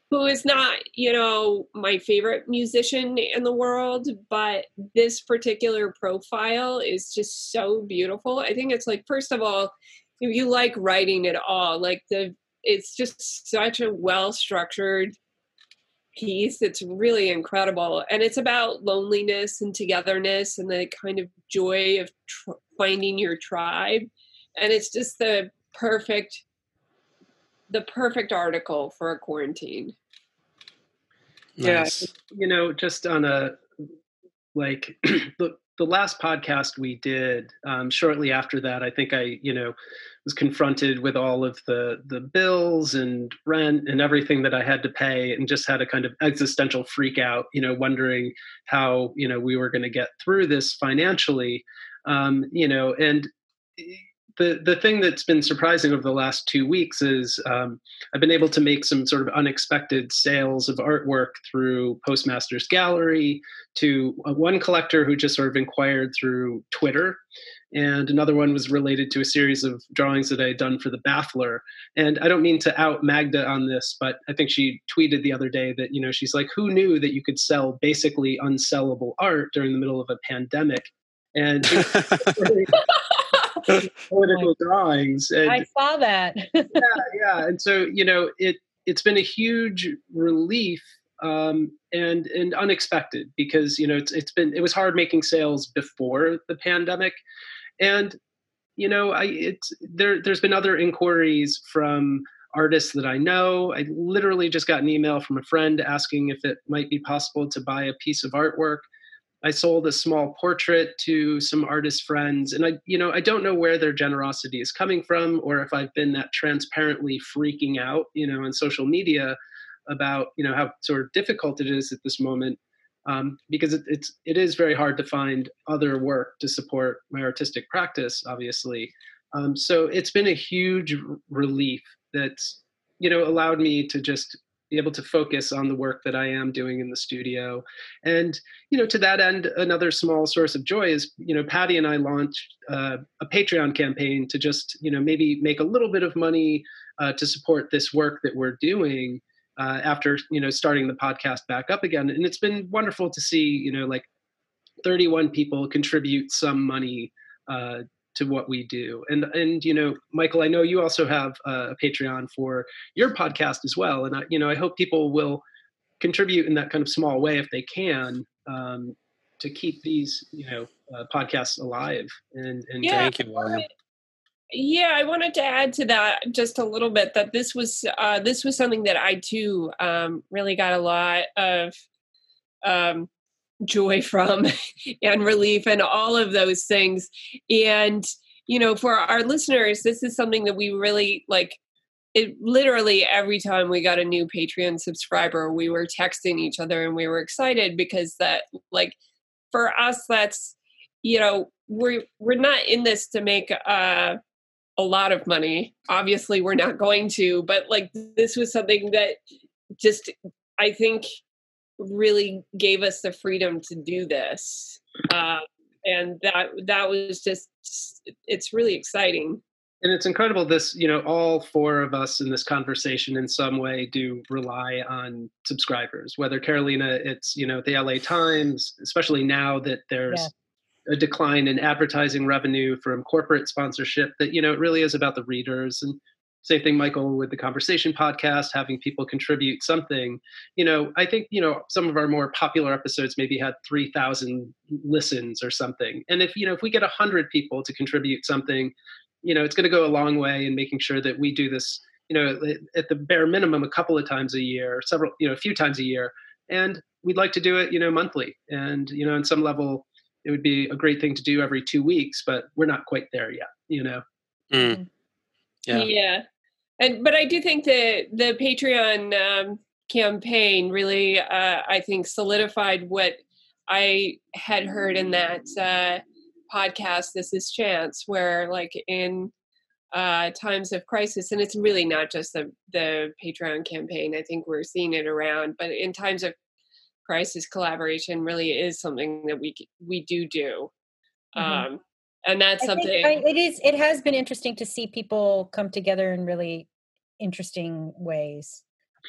who is not, you know, my favorite musician in the world, but this particular profile is just so beautiful. I think it's like, first of all, if you like writing at all, like the it's just such a well structured piece. It's really incredible. And it's about loneliness and togetherness and the kind of joy of tr- finding your tribe. And it's just the perfect the perfect article for a quarantine. Nice. Yeah, you know, just on a like (clears throat) the the last podcast we did um, shortly after that, I think I, you know, was confronted with all of the the bills and rent and everything that I had to pay, and just had a kind of existential freak out, you know, wondering how you know we were going to get through this financially, um, you know, and the the thing that's been surprising over the last two weeks is um, I've been able to make some sort of unexpected sales of artwork through Postmasters Gallery to uh, one collector who just sort of inquired through Twitter and another one was related to a series of drawings that I had done for the Baffler. And I don't mean to out Magda on this, but I think she tweeted the other day that, you know, she's like, who knew that you could sell basically unsellable art during the middle of a pandemic? And (laughs) (laughs) (laughs) political drawings. And, I saw that. yeah, (laughs) yeah. And so, you know, it it's been a huge relief um, and and unexpected because you know it's it's been it was hard making sales before the pandemic, and you know i it's there there's been other inquiries from artists that i know i literally just got an email from a friend asking if it might be possible to buy a piece of artwork i sold a small portrait to some artist friends and i you know i don't know where their generosity is coming from or if i've been that transparently freaking out you know on social media about you know how sort of difficult it is at this moment um, because it, it's it is very hard to find other work to support my artistic practice, obviously. Um, so it's been a huge relief that's you know allowed me to just be able to focus on the work that I am doing in the studio, and you know to that end, another small source of joy is you know Patty and I launched uh, a Patreon campaign to just you know maybe make a little bit of money uh, to support this work that we're doing uh, after you know starting the podcast back up again. And it's been wonderful to see you know like 31 people contribute some money uh, to what we do. And and you know michael i know you also have a patreon for your podcast as well. And i you know i hope people will contribute in that kind of small way if they can um, to keep these you know uh, podcasts alive and and yeah, thank you yeah, I wanted to add to that just a little bit that this was uh, this was something that I too um, really got a lot of um, joy from (laughs) and relief and all of those things. And you know for our listeners this is something that we really like it literally every time we got a new patreon subscriber we were texting each other and we were excited because that like for us that's you know we're we're not in this to make uh a lot of money. Obviously we're not going to but like this was something that just i think really gave us the freedom to do this uh, and that that was just it's really exciting and it's incredible this you know all four of us in this conversation in some way do rely on subscribers whether carolina it's you know the la times especially now that there's yeah. a decline in advertising revenue from corporate sponsorship that you know it really is about the readers and same thing michael with the conversation podcast having people contribute something. You know i think you know some of our more popular episodes maybe had 3000 listens or something. And if you know if we get 100 people to contribute something you know it's going to go a long way in making sure that we do this you know at the bare minimum a couple of times a year several you know a few times a year. And we'd like to do it you know monthly. And you know on some level it would be a great thing to do every two weeks but we're not quite there yet you know? Mm. yeah. Yeah and but i do think that the patreon um, campaign really uh, i think solidified what i had heard in that uh, podcast this is chance where like in uh, times of crisis and it's really not just the the patreon campaign i think we're seeing it around but in times of crisis collaboration really is something that we we do do mm-hmm. um, and that's I something I, it is it has been interesting to see people come together in really interesting ways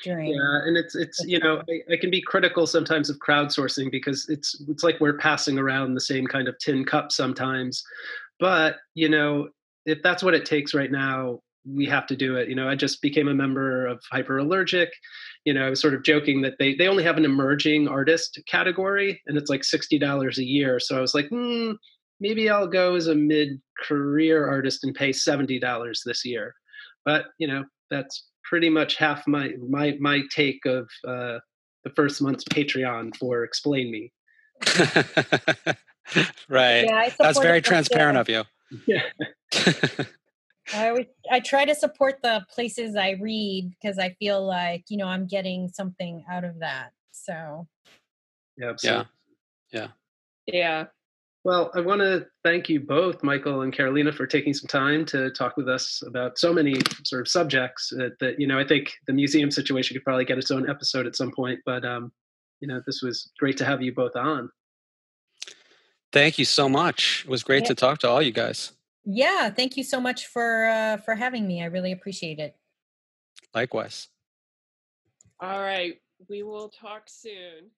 during yeah and it's it's you know I, I, can be critical sometimes of crowdsourcing because it's it's like we're passing around the same kind of tin cup sometimes. But you know if that's what it takes right now we have to do it. You know i just became a member of hyperallergic you know i was sort of joking that they they only have an emerging artist category and it's like $60 a year. So i was like hmm, maybe i'll go as a mid-career artist and pay $70 this year but you know that's pretty much half my my my take of uh, the first month's Patreon for Explain Me. (laughs) right. Yeah, That's very transparent of you. Yeah. (laughs) I always I try to support the places I read because I feel like you know I'm getting something out of that. So. Yeah. Absolutely. Yeah. Yeah. Yeah. Well, I want to thank you both, Michael and Carolina, for taking some time to talk with us about so many sort of subjects that, that you know, I think the museum situation could probably get its own episode at some point, but, um, you know, this was great to have you both on. Thank you so much. It was great yeah. to talk to all you guys. Yeah, thank you so much for uh, for having me. I really appreciate it. Likewise. All right, we will talk soon.